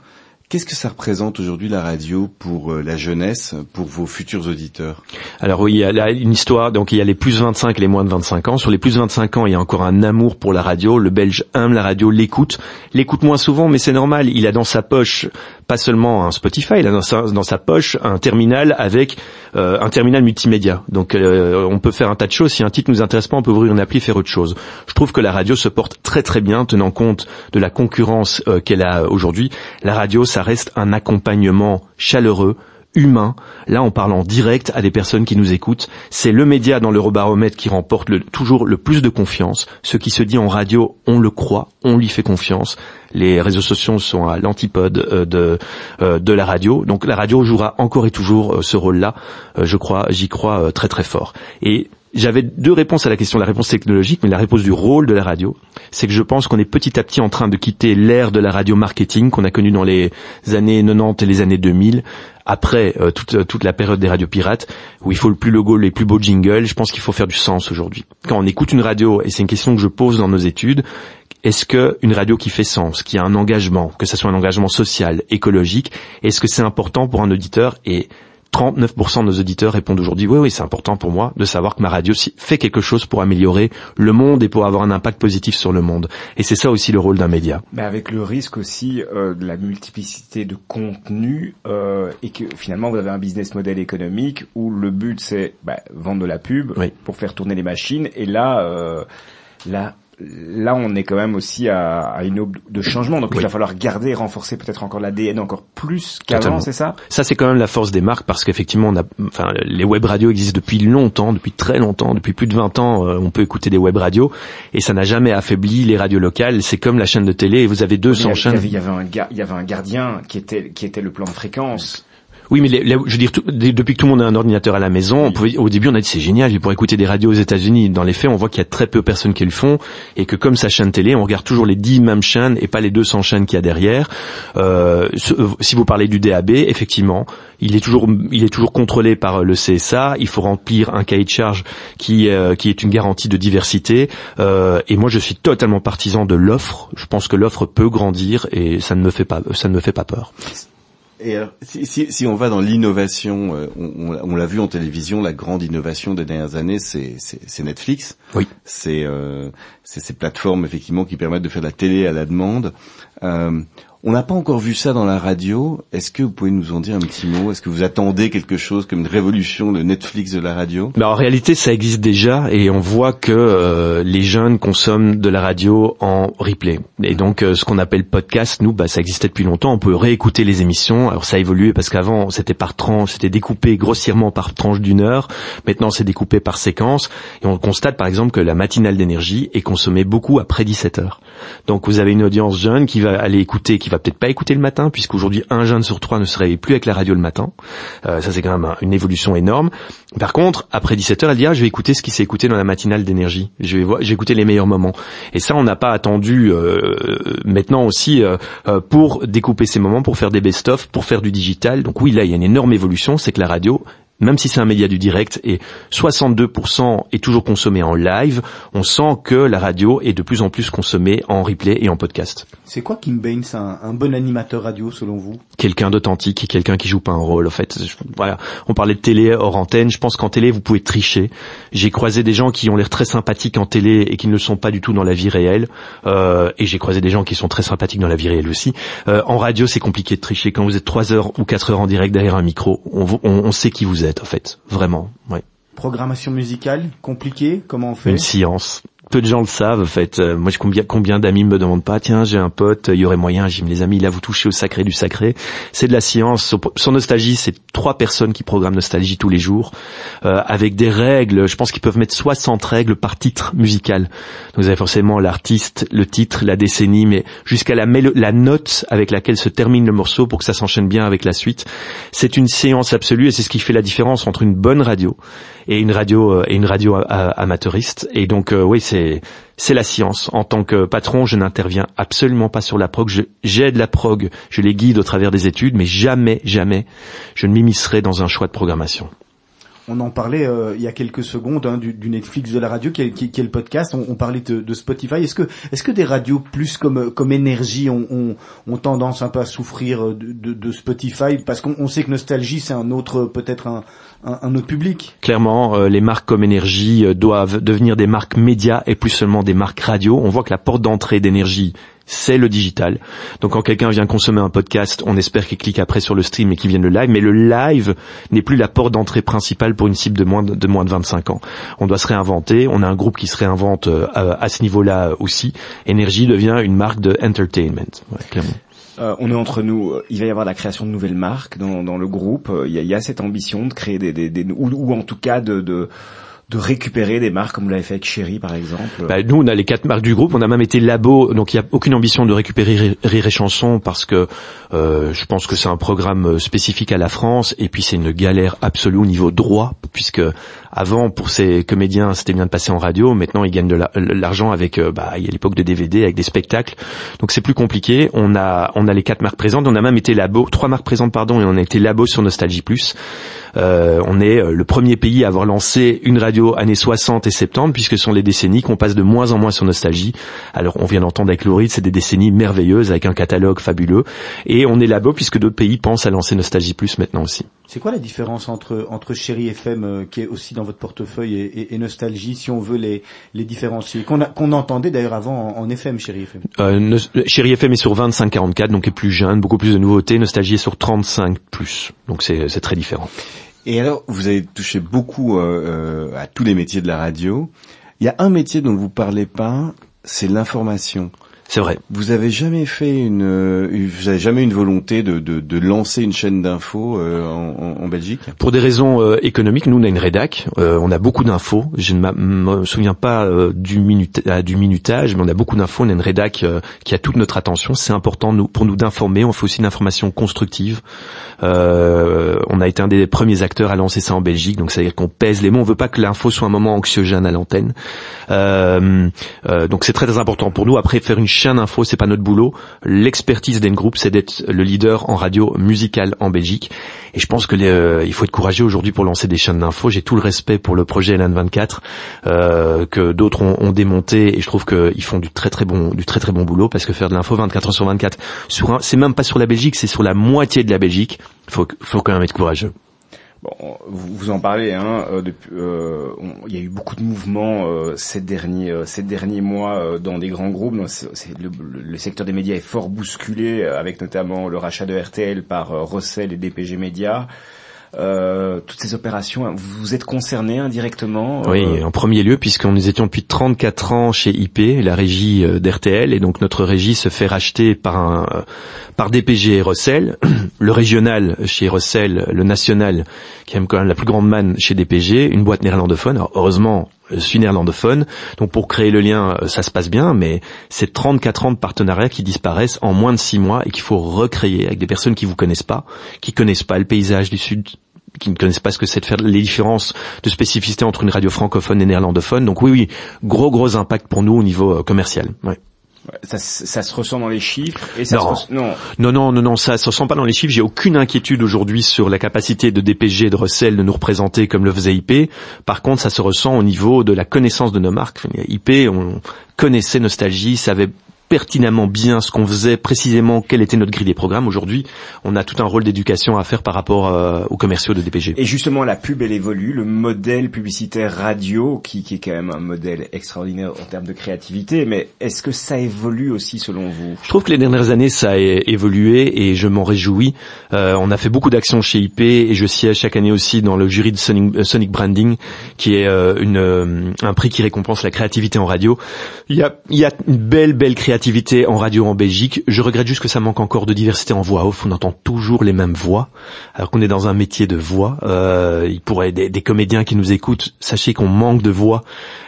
Qu'est-ce que ça représente aujourd'hui la radio pour euh, la jeunesse, pour vos futurs auditeurs?
Alors oui, il y a là une histoire, donc il y a les plus 25 et les moins de 25 ans. Sur les plus 25 ans, il y a encore un amour pour la radio. Le Belge aime la radio, l'écoute, l'écoute moins souvent, mais c'est normal. Il a dans sa poche pas seulement un Spotify, il a dans sa, poche un terminal avec euh, un terminal multimédia. Donc euh, on peut faire un tas de choses. Si un titre nous intéresse pas, on peut ouvrir une appli, faire autre chose. Je trouve que la radio se porte très très bien, tenant compte de la concurrence euh, qu'elle a aujourd'hui. La radio, ça reste un accompagnement chaleureux, humain. Là, en direct à des personnes qui nous écoutent. C'est le média dans l'Eurobaromètre qui remporte toujours le plus de confiance. Ce qui se dit en radio, on le croit, on lui fait confiance. Les réseaux sociaux sont à l'antipode euh, de euh, de la radio. Donc la radio jouera encore et toujours euh, ce rôle-là. Je crois, j'y crois très très fort. Et j'avais deux réponses à la question, la réponse technologique, mais la réponse du rôle de la radio, c'est que je pense qu'on est petit à petit en train de quitter l'ère de la radio marketing qu'on a connue dans les années 90 et les années 2000, après euh, toute, euh, toute la période des radios pirates, où il faut le plus logo, les plus beaux jingles, je pense qu'il faut faire du sens aujourd'hui. Quand on écoute une radio, et c'est une question que je pose dans nos études, est-ce que une radio qui fait sens, qui a un engagement, que ce soit un engagement social, écologique, est-ce que c'est important pour un auditeur? Et 39% de nos auditeurs répondent aujourd'hui oui oui c'est important pour moi de savoir que ma radio fait quelque chose pour améliorer le monde et pour avoir un impact positif sur le monde. Et c'est ça aussi le rôle d'un média.
Mais avec le risque aussi euh, de la multiplicité de contenus euh, et que finalement vous avez un business model économique où le but c'est bah, vendre de la pub
Oui.
pour faire tourner les machines. Et là euh, là là on est quand même aussi à, à une aube de changement. Donc il va falloir garder et renforcer peut-être encore l'ADN encore plus qu'avant c'est ça?
Ça, c'est quand même la force des marques parce qu'effectivement, on a, enfin, les web radios existent depuis longtemps, depuis très longtemps, depuis plus de 20 ans, euh, on peut écouter des web radios et ça n'a jamais affaibli les radios locales. C'est comme la chaîne de télé et vous avez
il y,
200
avait, il,
chaînes.
il y avait un il y avait un gardien qui était qui était le plan de fréquence
Oui, mais les- les- je veux dire, tout- depuis que tout le monde a un ordinateur à la maison, on pouvait, au début, on a dit c'est génial, il pourrait écouter des radios aux États-Unis. Dans les faits, on voit qu'il y a très peu de personnes qui le font et que comme sa chaîne télé, on regarde toujours les 10 mêmes chaînes et pas les 200 chaînes qu'il y a derrière. Euh, ce- si vous parlez du DAB, effectivement, il est toujours, il est toujours contrôlé par euh, le CSA. Il faut remplir un cahier de charge qui, euh, qui est une garantie de diversité. Euh, et moi, je suis totalement partisan de l'offre. Je pense que l'offre peut grandir et ça ne me fait pas, ça ne me fait pas peur.
Et alors, si, si, si on va dans l'innovation, euh, on, on- on l'a vu en télévision, la grande innovation des dernières années, c'est Netflix.
Oui.
C'est euh, ces plateformes effectivement qui permettent de faire de la télé à la demande. Euh, on n'a pas encore vu ça dans la radio. Est-ce que vous pouvez nous en dire un petit mot? Est-ce que vous attendez quelque chose comme une révolution de Netflix de la radio?
Bah, en réalité, ça existe déjà et on voit que euh, les jeunes consomment de la radio en replay. Et donc, euh, ce qu'on appelle podcast, nous, bah, ça existait depuis longtemps. On peut réécouter les émissions. Alors, ça a évolué parce qu'avant, c'était par tranche, c'était découpé grossièrement par tranche d'une heure. Maintenant, c'est découpé par séquence. Et on constate, par exemple, que la matinale d'énergie est consommée beaucoup après 17 heures. Donc, vous avez une audience jeune qui va aller écouter, qui va peut-être pas écouter le matin, puisqu'aujourd'hui, un jeune sur trois ne se réveille plus avec la radio le matin. Euh, ça, c'est quand même un- une évolution énorme. Par contre, après 17 heures, elle dit ah, je vais écouter ce qui s'est écouté dans la matinale d'énergie. Je vais voir, j'ai écouté les meilleurs moments. Et ça, on n'a pas attendu euh, maintenant aussi euh, euh, pour découper ces moments, pour faire des best-of, pour faire du digital. Donc oui, là, il y a une énorme évolution, c'est que la radio même si c'est un média du direct et 62% est toujours consommé en live, on sent que la radio est de plus en plus consommée en replay et en podcast.
C'est quoi Kim Baines, un, un bon animateur radio selon vous?
Quelqu'un d'authentique et quelqu'un qui joue pas un rôle. En fait, Je- voilà. On parlait de télé hors antenne. Je pense qu'en télé, vous pouvez tricher. J'ai croisé des gens qui ont l'air très sympathiques en télé et qui ne le sont pas du tout dans la vie réelle. Euh, et j'ai croisé des gens qui sont très sympathiques dans la vie réelle aussi. Euh, en radio, c'est compliqué de tricher. Quand vous êtes trois heures ou quatre heures en direct derrière un micro, on, vous- on, on sait qui vous êtes, en fait. Vraiment. Ouais.
Programmation musicale compliquée Comment on fait?
Une science. Peu de gens le savent, en fait. Euh, moi, combien, combien d'amis me demandent pas, tiens, j'ai un pote, il y aurait moyen, j'ai les amis, là, vous touchez au sacré du sacré. C'est de la science. Sur Nostalgie, c'est trois personnes qui programment Nostalgie tous les jours, euh, avec des règles. Je pense qu'ils peuvent mettre 60 règles par titre musical. Donc, vous avez forcément l'artiste, le titre, la décennie, mais jusqu'à la, la note avec laquelle se termine le morceau pour que ça s'enchaîne bien avec la suite. C'est une séance absolue et c'est ce qui fait la différence entre une bonne radio et une radio euh, et une radio a- amateuriste. Et donc euh, oui, c'est c'est la science. En tant que patron, je n'interviens absolument pas sur la prog. J'aide la prog, je les guide au travers des études, mais jamais, jamais, je ne m'immiscerai dans un choix de programmation.
On en parlait euh, il y a quelques secondes hein, du, Netflix de la radio, qui est, le podcast. On, parlait de, Spotify. Est-ce que, des radios plus comme comme énergie ont, tendance un peu à souffrir de, Spotify? Parce qu'on sait que Nostalgie c'est un autre peut-être un, autre public.
Clairement, euh, les marques comme énergie euh, doivent devenir des marques médias et plus seulement des marques radio. On voit que la porte d'entrée d'énergie c'est le digital. Donc quand quelqu'un vient consommer un podcast, on espère qu'il clique après sur le stream et qu'il vienne le live, mais le live n'est plus la porte d'entrée principale pour une cible de moins de, de, moins de 25 ans. On doit se réinventer, on a un groupe qui se réinvente euh, à, ce niveau-là aussi. Énergie devient une marque de entertainment.
Euh, on est entre nous. Il va y avoir la création de nouvelles marques dans, le groupe. Il y, a, cette ambition de créer des, ou, en tout cas de de récupérer des marques comme vous l'avez fait avec Chéri par exemple.
Bah, Nous on a les quatre marques du groupe, on a même été labo, donc il n'y a aucune ambition de récupérer Rire et Chanson parce que euh, je pense que c'est un programme spécifique à la France. Et puis c'est une galère absolue au niveau droit puisque avant pour ces comédiens c'était bien de passer en radio, maintenant ils gagnent de l'argent avec euh, bah, il y a l'époque de DVD avec des spectacles, donc c'est plus compliqué. On a on a les quatre marques présentes, on a même été labo, trois marques présentes pardon et on a été labo sur Nostalgie Plus. Euh, on est euh, le premier pays à avoir lancé une radio années 60 et 70, puisque ce sont les décennies qu'on passe de moins en moins sur Nostalgie. Alors on vient d'entendre avec Laurie, c'est des décennies merveilleuses avec un catalogue fabuleux. Et on est là-bas puisque d'autres pays pensent à lancer Nostalgie Plus maintenant aussi.
C'est quoi la différence entre entre Chéri FM euh, qui est aussi dans votre portefeuille et, et, Nostalgie si on veut les les différencier qu'on qu'on entendait d'ailleurs avant en, en, FM Chéri FM.
Euh, Chéri FM est sur 25 44 donc est plus jeune, beaucoup plus de nouveautés. Nostalgie est sur 35 plus donc c'est c'est très différent.
Et alors, vous avez touché beaucoup euh, euh, à tous les métiers de la radio. Il y a un métier dont vous parlez pas, c'est l'information.
C'est vrai.
Vous avez jamais fait une, euh, vous avez jamais une volonté de, de, de lancer une chaîne d'infos euh, en, en, Belgique?
Pour des raisons euh, économiques, nous on a une rédac, euh, on a beaucoup d'infos. Je ne me souviens pas du, minute, du minutage, mais on a beaucoup d'infos. On a une rédac qui a toute notre attention. C'est important nous, pour nous d'informer. On fait aussi une information constructive. on a été un des premiers acteurs à lancer ça en Belgique, donc c'est-à-dire qu'on pèse les mots. On veut pas que l'info soit un moment anxiogène à l'antenne. donc c'est très, très important pour nous. Après faire une chaîne info, c'est pas notre boulot. L'expertise d'Engroup, c'est d'être le leader en radio musicale en Belgique. Et je pense que euh, il faut être courageux aujourd'hui pour lancer des chaînes d'info. J'ai tout le respect pour le projet LN24 euh, que d'autres ont, ont, démonté et je trouve qu'ils font du très très bon du très très bon boulot parce que faire de l'info 24 heures sur 24 sur c'est même pas sur la Belgique, c'est sur la moitié de la Belgique. Faut faut quand même être courageux.
Bon, vous, en parlez, hein, euh, euh, il y a eu beaucoup de mouvements euh, ces derniers euh, ces derniers mois euh, dans des grands groupes. c'est, le, le, secteur des médias est fort bousculé, avec notamment le rachat de RTL par Rossel et DPG Média. Euh, toutes ces opérations, vous êtes concerné indirectement
Oui, en premier lieu, puisqu'on nous étions depuis 34 ans chez IP, la régie d'RTL, et donc notre régie se fait racheter par un par DPG et Rossel, le régional chez Rossel, le national, qui aime quand même la plus grande manne chez DPG, une boîte néerlandophone. Alors, heureusement, je suis néerlandophone, donc pour créer le lien, euh, ça se passe bien, mais c'est 34 ans de partenariat qui disparaissent en moins de 6 mois et qu'il faut recréer avec des personnes qui vous connaissent pas, qui connaissent pas le paysage du Sud, qui ne connaissent pas ce que c'est de faire les différences de spécificité entre une radio francophone et néerlandophone. Donc oui, oui, gros gros impact pour nous au niveau euh, commercial.
Ça, ça, se ressent dans les chiffres et
ça non. Se non. non, non, non, non, ça se ressent pas dans les chiffres. J'ai aucune inquiétude aujourd'hui sur la capacité de DPG de Russell de nous représenter comme le faisait IP. Par contre, ça se ressent au niveau de la connaissance de nos marques. IP, on connaissait Nostalgie, savait pertinemment bien ce qu'on faisait, précisément quelle était notre grille des programmes. Aujourd'hui, on a tout un rôle d'éducation à faire par rapport euh, aux commerciaux de DPG.
Et justement, la pub, elle évolue. Le modèle publicitaire radio, qui, qui est quand même un modèle extraordinaire en termes de créativité, mais est-ce que ça évolue aussi selon vous?
Je trouve que les dernières années, ça a évolué et je m'en réjouis. Euh, on a fait beaucoup d'actions chez IP et je siège chaque année aussi dans le jury de Sonic, euh, Sonic Branding, qui est euh, une, un prix qui récompense la créativité en radio. Il y a, il y a une belle, belle créativité créativité en radio en Belgique. Je regrette juste que ça manque encore de diversité en voix off. On entend toujours les mêmes voix, alors qu'on est dans un métier de voix. Euh, il pourrait des, des comédiens qui nous écoutent. Sachez qu'on manque de voix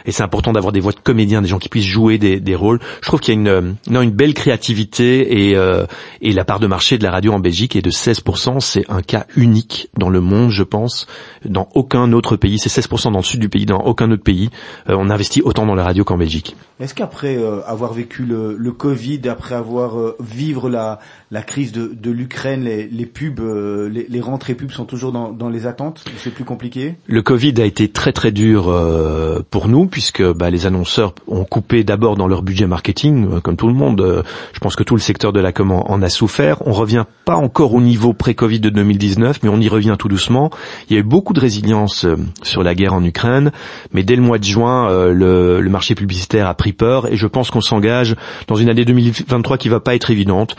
et c'est important d'avoir des voix de comédiens, des gens qui puissent jouer des, des rôles. Je trouve qu'il y a une, non, une belle créativité et, euh, et la part de marché de la radio en Belgique est de 16%. C'est un cas unique dans le monde, je pense. Dans aucun autre pays, c'est 16% dans le sud du pays, dans aucun autre pays, euh, on investit autant dans la radio qu'en Belgique.
Est-ce qu'après euh, avoir vécu le, le Covid, après avoir euh, vivre la, la crise de, de l'Ukraine, les, les pubs, euh, les, les rentrées pubs sont toujours dans, dans les attentes. C'est plus compliqué?
Le Covid a été très très dur euh, pour nous puisque bah, les annonceurs ont coupé d'abord dans leur budget marketing, euh, comme tout le monde. Je pense que tout le secteur de la com en, a souffert. On revient pas encore au niveau pré-Covid de 2019, mais on y revient tout doucement. Il y a eu beaucoup de résilience sur la guerre en Ukraine, mais dès le mois de juin, le, le marché publicitaire a pris peur et je pense qu'on s'engage dans une année 2023 qui va pas être évidente.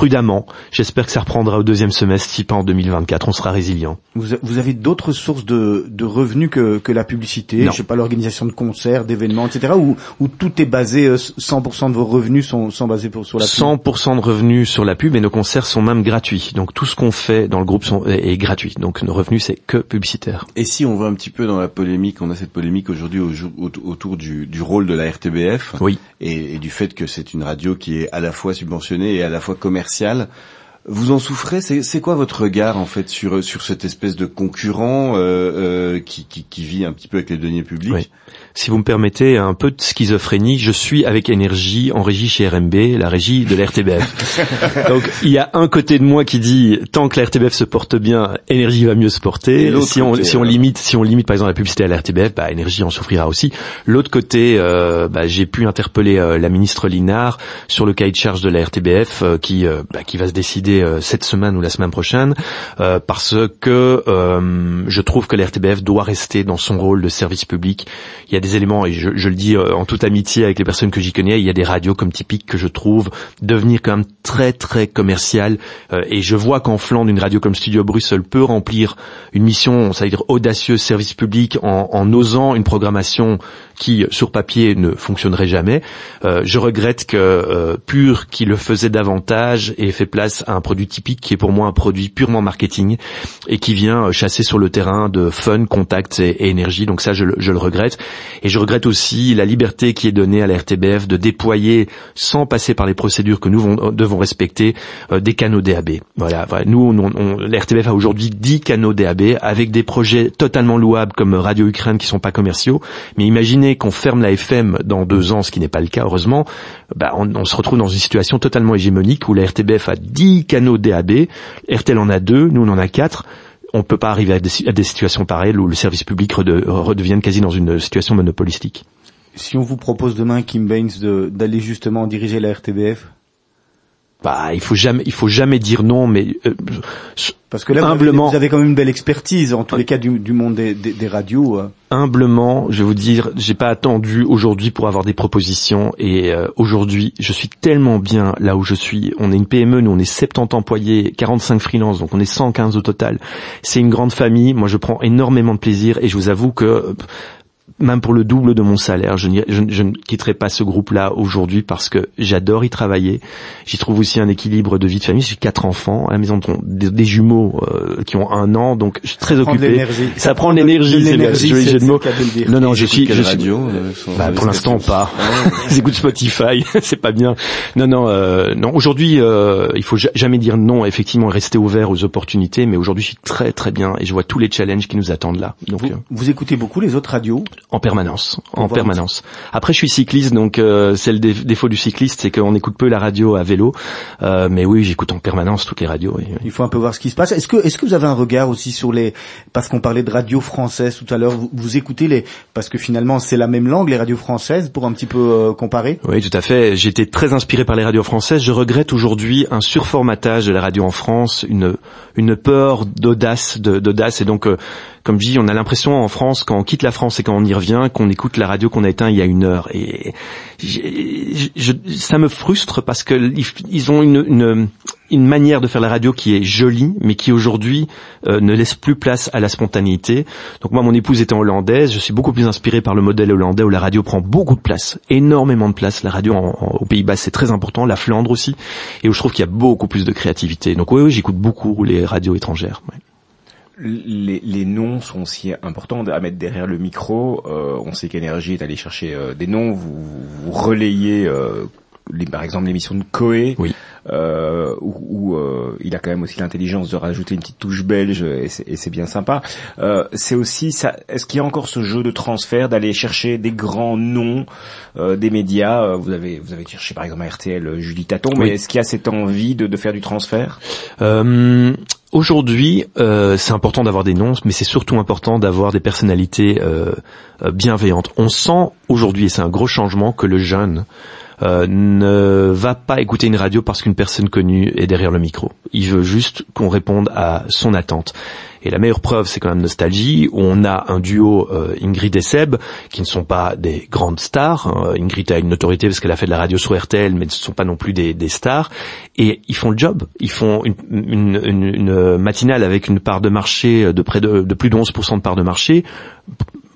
Prudemment, j'espère que ça reprendra au deuxième semestre, si pas en 2024. On sera résilient.
Vous, avez d'autres sources de, de revenus que, que la publicité,
Non.
je sais pas, l'organisation de concerts, d'événements, etc. Où, où tout est basé, euh, 100% de vos revenus sont, sont basés pour, sur la pub.
100% de revenus sur la pub et nos concerts sont même gratuits. Donc tout ce qu'on fait dans le groupe sont, est, est gratuit. Donc nos revenus c'est que publicitaire.
Et si on va un petit peu dans la polémique, on a cette polémique aujourd'hui au jour- au- autour du, du rôle de la RTBF
Oui.
et, et du fait que c'est une radio qui est à la fois subventionnée et à la fois commerciale commercial vous en souffrez C'est quoi votre regard en fait sur sur cette espèce de concurrent euh, euh, qui, qui, qui vit un petit peu avec les deniers publics?
Oui. Si vous me permettez un peu de schizophrénie, je suis avec énergie en régie chez RMB, la régie de la RTBF. Donc il y a un côté de moi qui dit tant que la RTBF se porte bien, énergie va mieux se porter. Si on
côté,
si on
alors
limite si on limite par exemple la publicité à la RTBF, bah énergie en souffrira aussi. L'autre côté, euh, bah, j'ai pu interpeller euh, la ministre Linard sur le cahier de charge de la RTBF euh, qui euh, bah, qui va se décider euh, cette semaine ou la semaine prochaine euh, parce que euh, je trouve que la RTBF doit rester dans son rôle de service public. Il y a des éléments, et je, le dis en toute amitié avec les personnes que j'y connais, il y a des radios comme typiques que je trouve devenir quand même très très commerciales. Euh, et je vois qu'en Flandre, une radio comme Studio Bruxelles peut remplir une mission, ça veut dire audacieuse service public, en osant une programmation qui, sur papier, ne fonctionnerait jamais. Euh, je regrette que euh, Pure, qui le faisait davantage, ait fait place à un produit typique qui est pour moi un produit purement marketing et qui vient euh, chasser sur le terrain de fun, contact et, et énergie. Donc ça, je, je le regrette. Et je regrette aussi la liberté qui est donnée à la RTBF de déployer, sans passer par les procédures que nous vont- devons respecter, euh, des canaux DAB. Voilà. Nous, on, on- la RTBF a aujourd'hui 10 canaux DAB avec des projets totalement louables comme Radio Ukraine qui sont pas commerciaux. Mais imaginez qu'on ferme la FM dans deux ans, ce qui n'est pas le cas heureusement. Bah, on, se retrouve dans une situation totalement hégémonique où la RTBF a 10 canaux DAB, RTL en a deux, nous on en a quatre on peut pas arriver à des, situations pareilles où le service public rede- redevienne quasi dans une situation monopolistique.
Si on vous propose demain, Kim Baines, d'aller justement diriger la RTBF
Bah, il faut jamais, il faut jamais dire non, mais euh,
Parce que là, vous avez-
Humblement.
vous avez quand même une belle expertise, en tous les cas, du, du monde des, des, des radios. euh.
humblement, je vais vous dire, j'ai pas attendu aujourd'hui pour avoir des propositions et euh, aujourd'hui, je suis tellement bien là où je suis. On est une PME, nous on est 70 employés, 45 freelances, donc on est 115 au total. C'est une grande famille. Moi, je prends énormément de plaisir et je vous avoue que euh, même pour le double de mon salaire, je, ne- je ne quitterai pas ce groupe-là aujourd'hui parce que j'adore y travailler. J'y trouve aussi un équilibre de vie de famille. J'ai quatre enfants à la maison, des, des jumeaux euh, qui ont un an, donc je suis très
Ça prend de
occupé.
l'énergie.
Ça, prend de
de-
l'énergie, c'est bien, jeu de mots. Non, non, je
écoutent
suis,
quelle
je suis-
radio euh,
bah, pour l'instant pas.
Ah,
Ils écoutent Spotify, c'est pas bien. Non, non, euh, non. Aujourd'hui, euh, il faut ja- jamais dire non. Effectivement, rester ouvert aux opportunités. Mais aujourd'hui, je suis très très bien et je vois tous les challenges qui nous attendent là. Donc,
Vous,
euh,
vous écoutez beaucoup les autres radios?
En permanence, en permanence. Après, je suis cycliste, donc euh, c'est le dé- défaut du cycliste, c'est qu'on écoute peu la radio à vélo. Euh, mais oui, j'écoute en permanence toutes les radios.
Il faut un peu voir ce qui se passe. Est-ce que, est-ce que vous avez un regard aussi sur les, parce qu'on parlait de radio française tout à l'heure, vous, vous écoutez les, parce que finalement c'est la même langue, les radios françaises, pour un petit peu euh, comparer?
Oui, tout à fait. Été très inspiré par les radios françaises. Je regrette aujourd'hui un surformatage de la radio en France, une une peur d'audace, d'audace. Et donc, euh, comme je dis, on a l'impression en France, quand on quitte la France et quand on y revient, qu'on écoute la radio qu'on a éteint il y a une heure. Et je- ça me frustre parce que ils, ont une, une une manière de faire la radio qui est jolie, mais qui aujourd'hui euh, ne laisse plus place à la spontanéité. Donc moi, mon épouse étant hollandaise, je suis beaucoup plus inspiré par le modèle hollandais où la radio prend beaucoup de place, énormément de place. La radio en, en- aux Pays-Bas, c'est très important, la Flandre aussi, et où je trouve qu'il y a beaucoup plus de créativité. Donc oui, oui j'écoute beaucoup les radios étrangères.
Les, noms sont aussi importants à mettre derrière le micro. Euh, on sait qu'Énergie est allé chercher euh, des noms. Vous, relayez, euh, par exemple, l'émission de Coé.
Oui.
Euh, où, où, euh, il a quand même aussi l'intelligence de rajouter une petite touche belge et c'est bien sympa. Euh, c'est aussi ça. Est-ce qu'il y a encore ce jeu de transfert d'aller chercher des grands noms euh, des médias Euh, Vous avez vous avez cherché par exemple à RTL euh, Julie Taton, mais est-ce qu'il y a cette envie de, de faire du transfert?
Euh, Aujourd'hui, euh, c'est important d'avoir des noms, mais c'est surtout important d'avoir des personnalités euh, bienveillantes. On sent aujourd'hui, et c'est un gros changement, que le jeune euh, ne va pas écouter une radio parce qu'une personne connue est derrière le micro. Il veut juste qu'on réponde à son attente. Et la meilleure preuve, c'est quand même Nostalgie, où on a un duo euh, Ingrid et Seb, qui ne sont pas des grandes stars. Euh, Ingrid a une notoriété parce qu'elle a fait de la radio sur RTL, mais ne sont pas non plus des, stars. Et ils font le job. Ils font une, matinale avec une part de marché de près de, de plus de 11% de part de marché.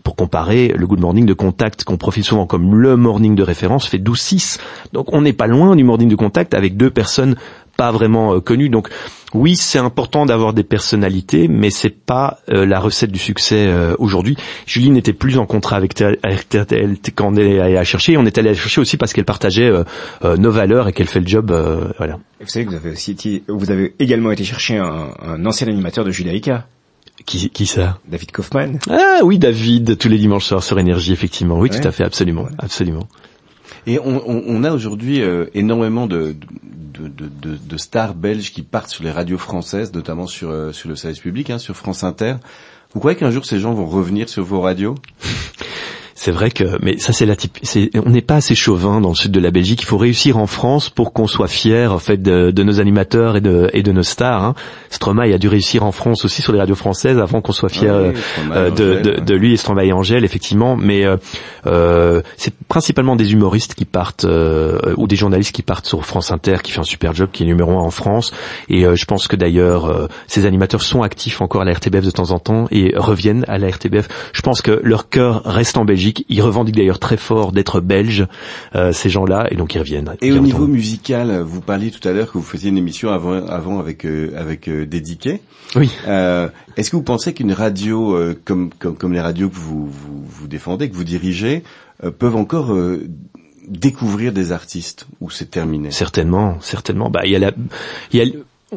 Pour comparer, le Good Morning de Contact, qu'on profile souvent comme le morning de référence, fait 12-6. Donc on n'est pas loin du morning de Contact avec deux personnes pas vraiment euh, connues. Donc oui, c'est important d'avoir des personnalités, mais c'est pas euh, la recette du succès euh, aujourd'hui. Julie n'était plus en contrat avec RTL quand on est allé la chercher. On est allé la chercher aussi parce qu'elle partageait nos valeurs et qu'elle fait le job. voilà.
Vous savez que vous avez également été chercher un, un ancien animateur de Judaïka,
Qui, qui ça?
David Kaufman.
Ah oui, David, tous les dimanches soirs sur Énergie, effectivement. Oui,
Ouais.
tout à fait, absolument, absolument.
Et on, on, on a aujourd'hui euh, énormément de, de, de, de, de stars belges qui partent sur les radios françaises, notamment sur, euh, sur le service public, hein, sur France Inter. Vous croyez qu'un jour ces gens vont revenir sur vos radios?
C'est vrai que, mais ça c'est la type, c'est, on n'est pas assez chauvin dans le sud de la Belgique. Il faut réussir en France pour qu'on soit fier en fait de, de nos animateurs et de, et de nos stars. Hein. Stromae a dû réussir en France aussi sur les radios françaises avant qu'on soit fier
Ah oui,
euh, de, de, lui et Stromae et Angèle effectivement. Mais euh, euh, c'est principalement des humoristes qui partent euh, ou des journalistes qui partent sur France Inter, qui fait un super job, qui est numéro un en France. Et je pense que d'ailleurs ces animateurs sont actifs encore à la RTBF de temps en temps et reviennent à la RTBF. Je pense que leur cœur reste en Belgique. Ils revendiquent d'ailleurs très fort d'être belges, euh, ces gens-là, et donc ils reviennent.
Et au niveau musical, vous parliez tout à l'heure que vous faisiez une émission avant, avant avec euh, avec euh, Dédiqué.
Oui.
Euh, Est-ce que vous pensez qu'une radio euh, comme, comme comme les radios que vous vous, vous défendez, que vous dirigez, euh, peuvent encore euh, découvrir des artistes ou c'est terminé?
Certainement, certainement. Bah, il y a la, il y a,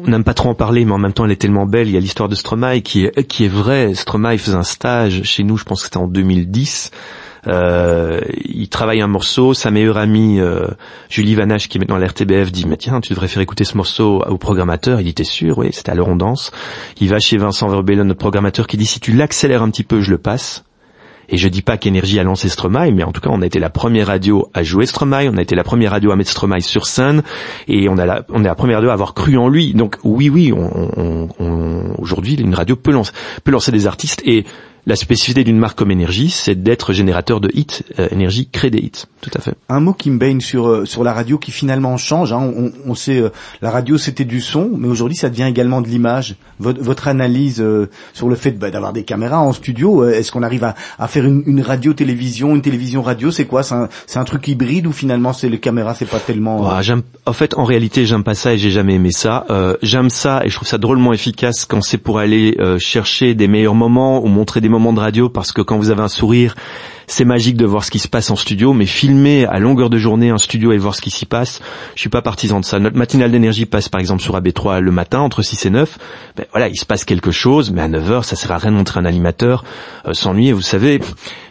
on n'aime pas trop en parler, mais en même temps, elle est tellement belle. Il y a l'histoire de Stromae qui est, qui est vraie. Stromae faisait un stage chez nous, je pense que c'était en 2010. Euh, il travaille un morceau, sa meilleure amie euh, Julie Vanache qui est maintenant à l'RTBF dit mais tiens tu devrais faire écouter ce morceau au programmateur, il était sûr, oui c'était à l'heure on danse. Il va chez Vincent Verbellon, notre programmateur qui dit si tu l'accélères un petit peu je le passe. Et je dis pas qu'Energie a lancé Stromae, mais en tout cas, on a été la première radio à jouer Stromae, on a été la première radio à mettre Stromae sur scène, et on est la première radio à avoir cru en lui. Donc oui, oui, aujourd'hui, une radio peut lancer, peut lancer des artistes, et la spécificité d'une marque comme Énergie, c'est d'être générateur de hits. Euh, Énergie crée des hits, tout à fait.
Un mot qui me baigne sur euh, sur la radio qui finalement change. Hein. On, on sait euh, la radio c'était du son, mais aujourd'hui ça devient également de l'image. Votre, analyse euh, sur le fait bah, d'avoir des caméras en studio, euh, est-ce qu'on arrive à, faire une, une radio télévision, une télévision radio C'est quoi? C'est un, truc hybride ou finalement c'est les caméras c'est pas tellement. euh,
en fait, en réalité, j'aime pas ça et j'ai jamais aimé ça. Euh, j'aime ça et je trouve ça drôlement efficace quand c'est pour aller chercher des meilleurs moments ou montrer des moments de radio parce que quand vous avez un sourire, c'est magique de voir ce qui se passe en studio, mais filmer à longueur de journée un studio et voir ce qui s'y passe, je suis pas partisan de ça. Notre matinale d'énergie passe par exemple sur AB3 le matin entre 6 et 9. Ben, voilà, il se passe quelque chose, mais à 9 heures, ça sert à rien de montrer un animateur euh, s'ennuyer. Vous savez,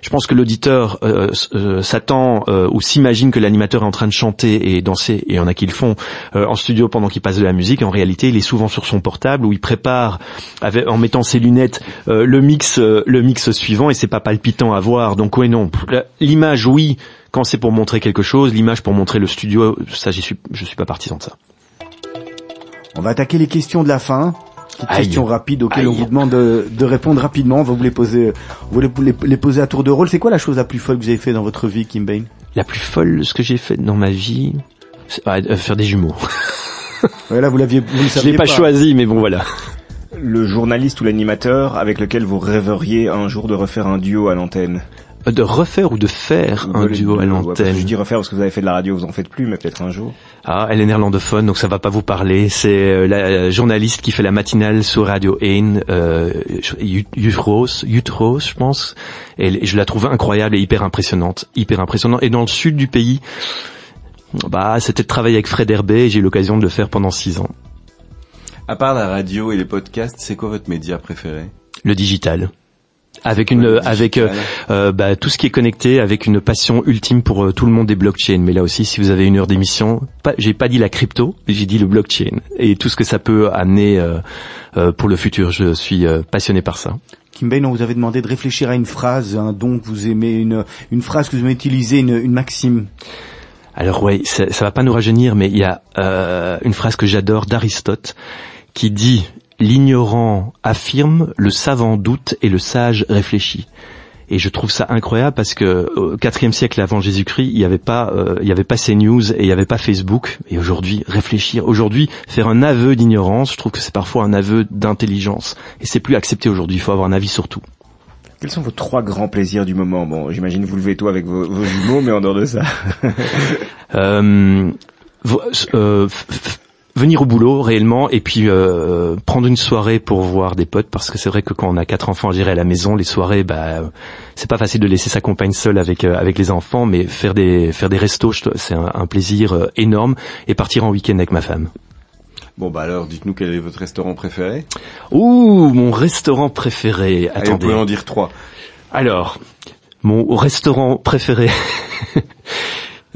je pense que l'auditeur euh, euh, s'attend ou s'imagine que l'animateur est en train de chanter et danser, et il y en a qui le font en studio pendant qu'il passe de la musique. En réalité, il est souvent sur son portable où il prépare en mettant ses lunettes le mix, le mix suivant, et c'est pas palpitant à voir. Donc non, l'image, oui, quand c'est pour montrer quelque chose, l'image pour montrer le studio, ça, j'y suis, je suis pas partisan de ça.
On va attaquer les questions de la fin. Petites
Aïe.
questions rapides auxquelles
Aïe.
on vous demande de, de répondre rapidement. On va vous les poser, vous les, les poser à tour de rôle. C'est quoi la chose la plus folle que vous avez fait dans votre vie, Kim Bain?
La plus folle, ce que j'ai fait dans ma vie, c'est ah, euh, faire des jumeaux.
Ouais, là, vous l'aviez, vous le
Je l'ai pas, choisi, mais bon voilà.
Le journaliste ou l'animateur avec lequel vous rêveriez un jour de refaire un duo à l'antenne?
De refaire ou de faire un duo à l'antenne.
Je dis refaire parce que vous avez fait de la radio, vous en faites plus, mais peut-être un jour.
Ah, elle est néerlandophone, donc ça va pas vous parler. C'est euh, la euh, journaliste qui fait la matinale sur Radio 1, euh, Roos, je pense. Et je la trouve incroyable et hyper impressionnante, hyper impressionnante. Et dans le sud du pays, Bah, c'était de travailler avec Fred Herbet et j'ai eu l'occasion de le faire pendant six ans.
À part la radio et les podcasts, c'est quoi votre média préféré?
Le digital. Avec une, avec euh, euh, bah, tout ce qui est connecté, avec une passion ultime pour euh, tout le monde des blockchains. Mais là aussi, si vous avez une heure d'émission, j'ai pas dit la crypto, j'ai dit le blockchain et tout ce que ça peut amener euh, pour le futur. Je suis passionné par ça.
Kim Bain, on vous avait demandé de réfléchir à une phrase, un don que vous aimez, une, une phrase que vous aimez utiliser, une, une maxime.
Alors ouais, ça, ça va pas nous rajeunir, mais il y a une phrase que j'adore d'Aristote qui dit l'ignorant affirme, le savant doute et le sage réfléchit. Et je trouve ça incroyable parce que au IVe siècle avant Jésus-Christ, il n'y avait pas, euh, il y avait pas CNews et il n'y avait pas Facebook. Et aujourd'hui, réfléchir, aujourd'hui, faire un aveu d'ignorance, je trouve que c'est parfois un aveu d'intelligence. Et c'est plus accepté aujourd'hui. Il faut avoir un avis sur tout.
Quels sont vos trois grands plaisirs du moment? Bon, j'imagine vous levez tôt avec vos, vos jumeaux, mais en dehors de ça.
Euh, euh, venir au boulot réellement et puis euh, prendre une soirée pour voir des potes parce que c'est vrai que quand on a quatre enfants à gérer à la maison les soirées bah c'est pas facile de laisser sa compagne seule avec euh, avec les enfants mais faire des faire des restos c'est un, un plaisir euh, énorme et partir en week-end avec ma femme.
Bon bah alors, dites-nous quel est votre restaurant préféré?
Ouh mon restaurant préféré.
Allez, vous
attendez.
pouvez en dire trois.
Alors, mon restaurant préféré,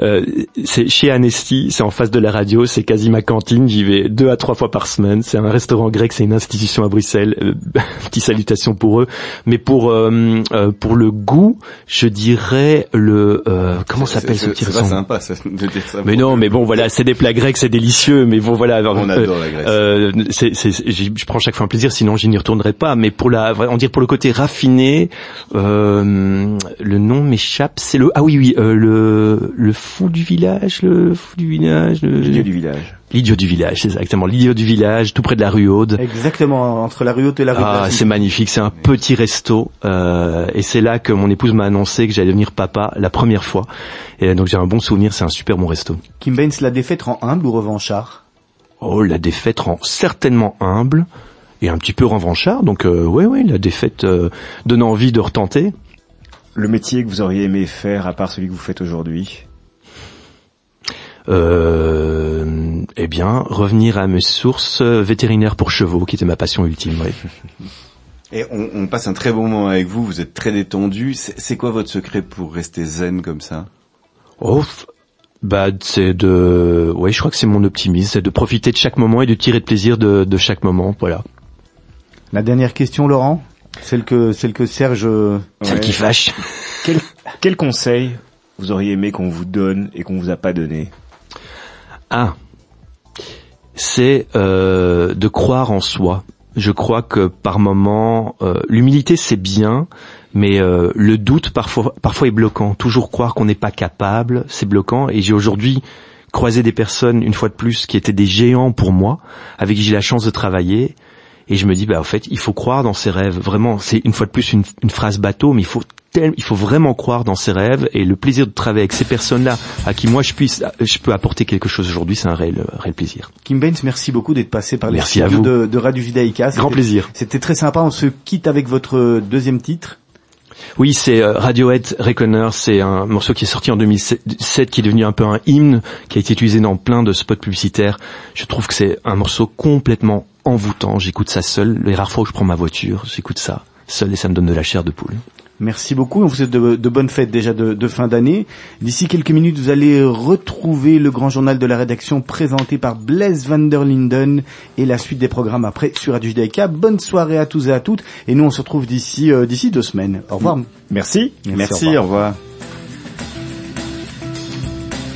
euh, c'est chez Anesti, c'est en face de la radio, c'est quasi ma cantine, j'y vais deux à trois fois par semaine. C'est un restaurant grec, c'est une institution à Bruxelles. Euh, petite salutation pour eux. Mais pour euh, euh, pour le goût, je dirais le euh, comment
C'est-
s'appelle ce
c'est-
petit
C'est pas
restaurant
sympa ça, de dire ça.
mais non, mais bon, voilà, c'est des plats grecs, c'est délicieux, mais bon, voilà.
On adore la Grèce.
Euh, c'est, c'est, c'est- j'y- je prends chaque fois un plaisir, sinon je n'y retournerai pas. Mais pour la, on dire pour le côté raffiné, euh, le nom m'échappe. C'est le, ah oui, oui, euh, le, le fou du village, le fou du village, le-
L'idiot du village.
l'idiot du village, c'est exactement, l'idiot du village, tout près de la rue Aude.
Exactement, entre la rue Haute et la rue
Ah, c'est magnifique, c'est un petit resto euh, et c'est là que mon épouse m'a annoncé que j'allais devenir papa la première fois. Et donc j'ai un bon souvenir, c'est un super bon resto.
Kim Baines, la défaite rend humble ou revanchard?
Oh, la défaite rend certainement humble et un petit peu revanchard. Donc, euh, ouais, ouais, la défaite euh, donne envie de retenter.
Le métier que vous auriez aimé faire à part celui que vous faites aujourd'hui?
Euh, eh bien, revenir à mes sources euh, vétérinaires pour chevaux, qui était ma passion ultime. oui.
Et on, on passe un très bon moment avec vous, vous êtes très détendu. C'est quoi votre secret pour rester zen comme ça?
Oh, bah, c'est de, ouais, je crois que c'est mon optimisme, c'est de profiter de chaque moment et de tirer de plaisir de, de chaque moment. Voilà.
La dernière question, Laurent? Celle que, celle que Serge... euh,
Celle
Ouais.
qui fâche.
Quel, quel conseil vous auriez aimé qu'on vous donne et qu'on vous a pas donné?
Ah, c'est euh, de croire en soi. Je crois que par moment, euh, l'humilité c'est bien, mais euh, le doute parfois, parfois est bloquant. Toujours croire qu'on n'est pas capable, c'est bloquant. Et j'ai aujourd'hui croisé des personnes, une fois de plus, qui étaient des géants pour moi, avec qui j'ai la chance de travailler. Et je me dis, bah en fait, il faut croire dans ses rêves. Vraiment, c'est une fois de plus une, une phrase bateau, mais il faut tel- il faut vraiment croire dans ses rêves. Et le plaisir de travailler avec ces personnes-là, à qui moi je puisse, je peux apporter quelque chose aujourd'hui, c'est un réel, réel plaisir.
Kim Baines, merci beaucoup d'être passé par les
Merci à
studios
vous.
de, de Radio Judaïka.
Grand
C'était-
plaisir.
C'était très sympa. On se quitte avec votre deuxième titre.
Oui, c'est euh, Radiohead Reckoner, c'est un morceau qui est sorti en 2007, qui est devenu un peu un hymne, qui a été utilisé dans plein de spots publicitaires. Je trouve que c'est un morceau complètement envoûtant. J'écoute ça seul. Les rares fois où je prends ma voiture, j'écoute ça seul et ça me donne de la chair de poule.
Merci beaucoup. On vous souhaite de, de bonnes fêtes déjà de, de fin d'année. D'ici quelques minutes, vous allez retrouver le grand journal de la rédaction présenté par Blaise van der Linden et la suite des programmes après sur Radio Judaïka. Bonne soirée à tous et à toutes. Et nous, on se retrouve d'ici euh, d'ici deux semaines. Au revoir.
Merci.
Merci, au revoir.
au revoir.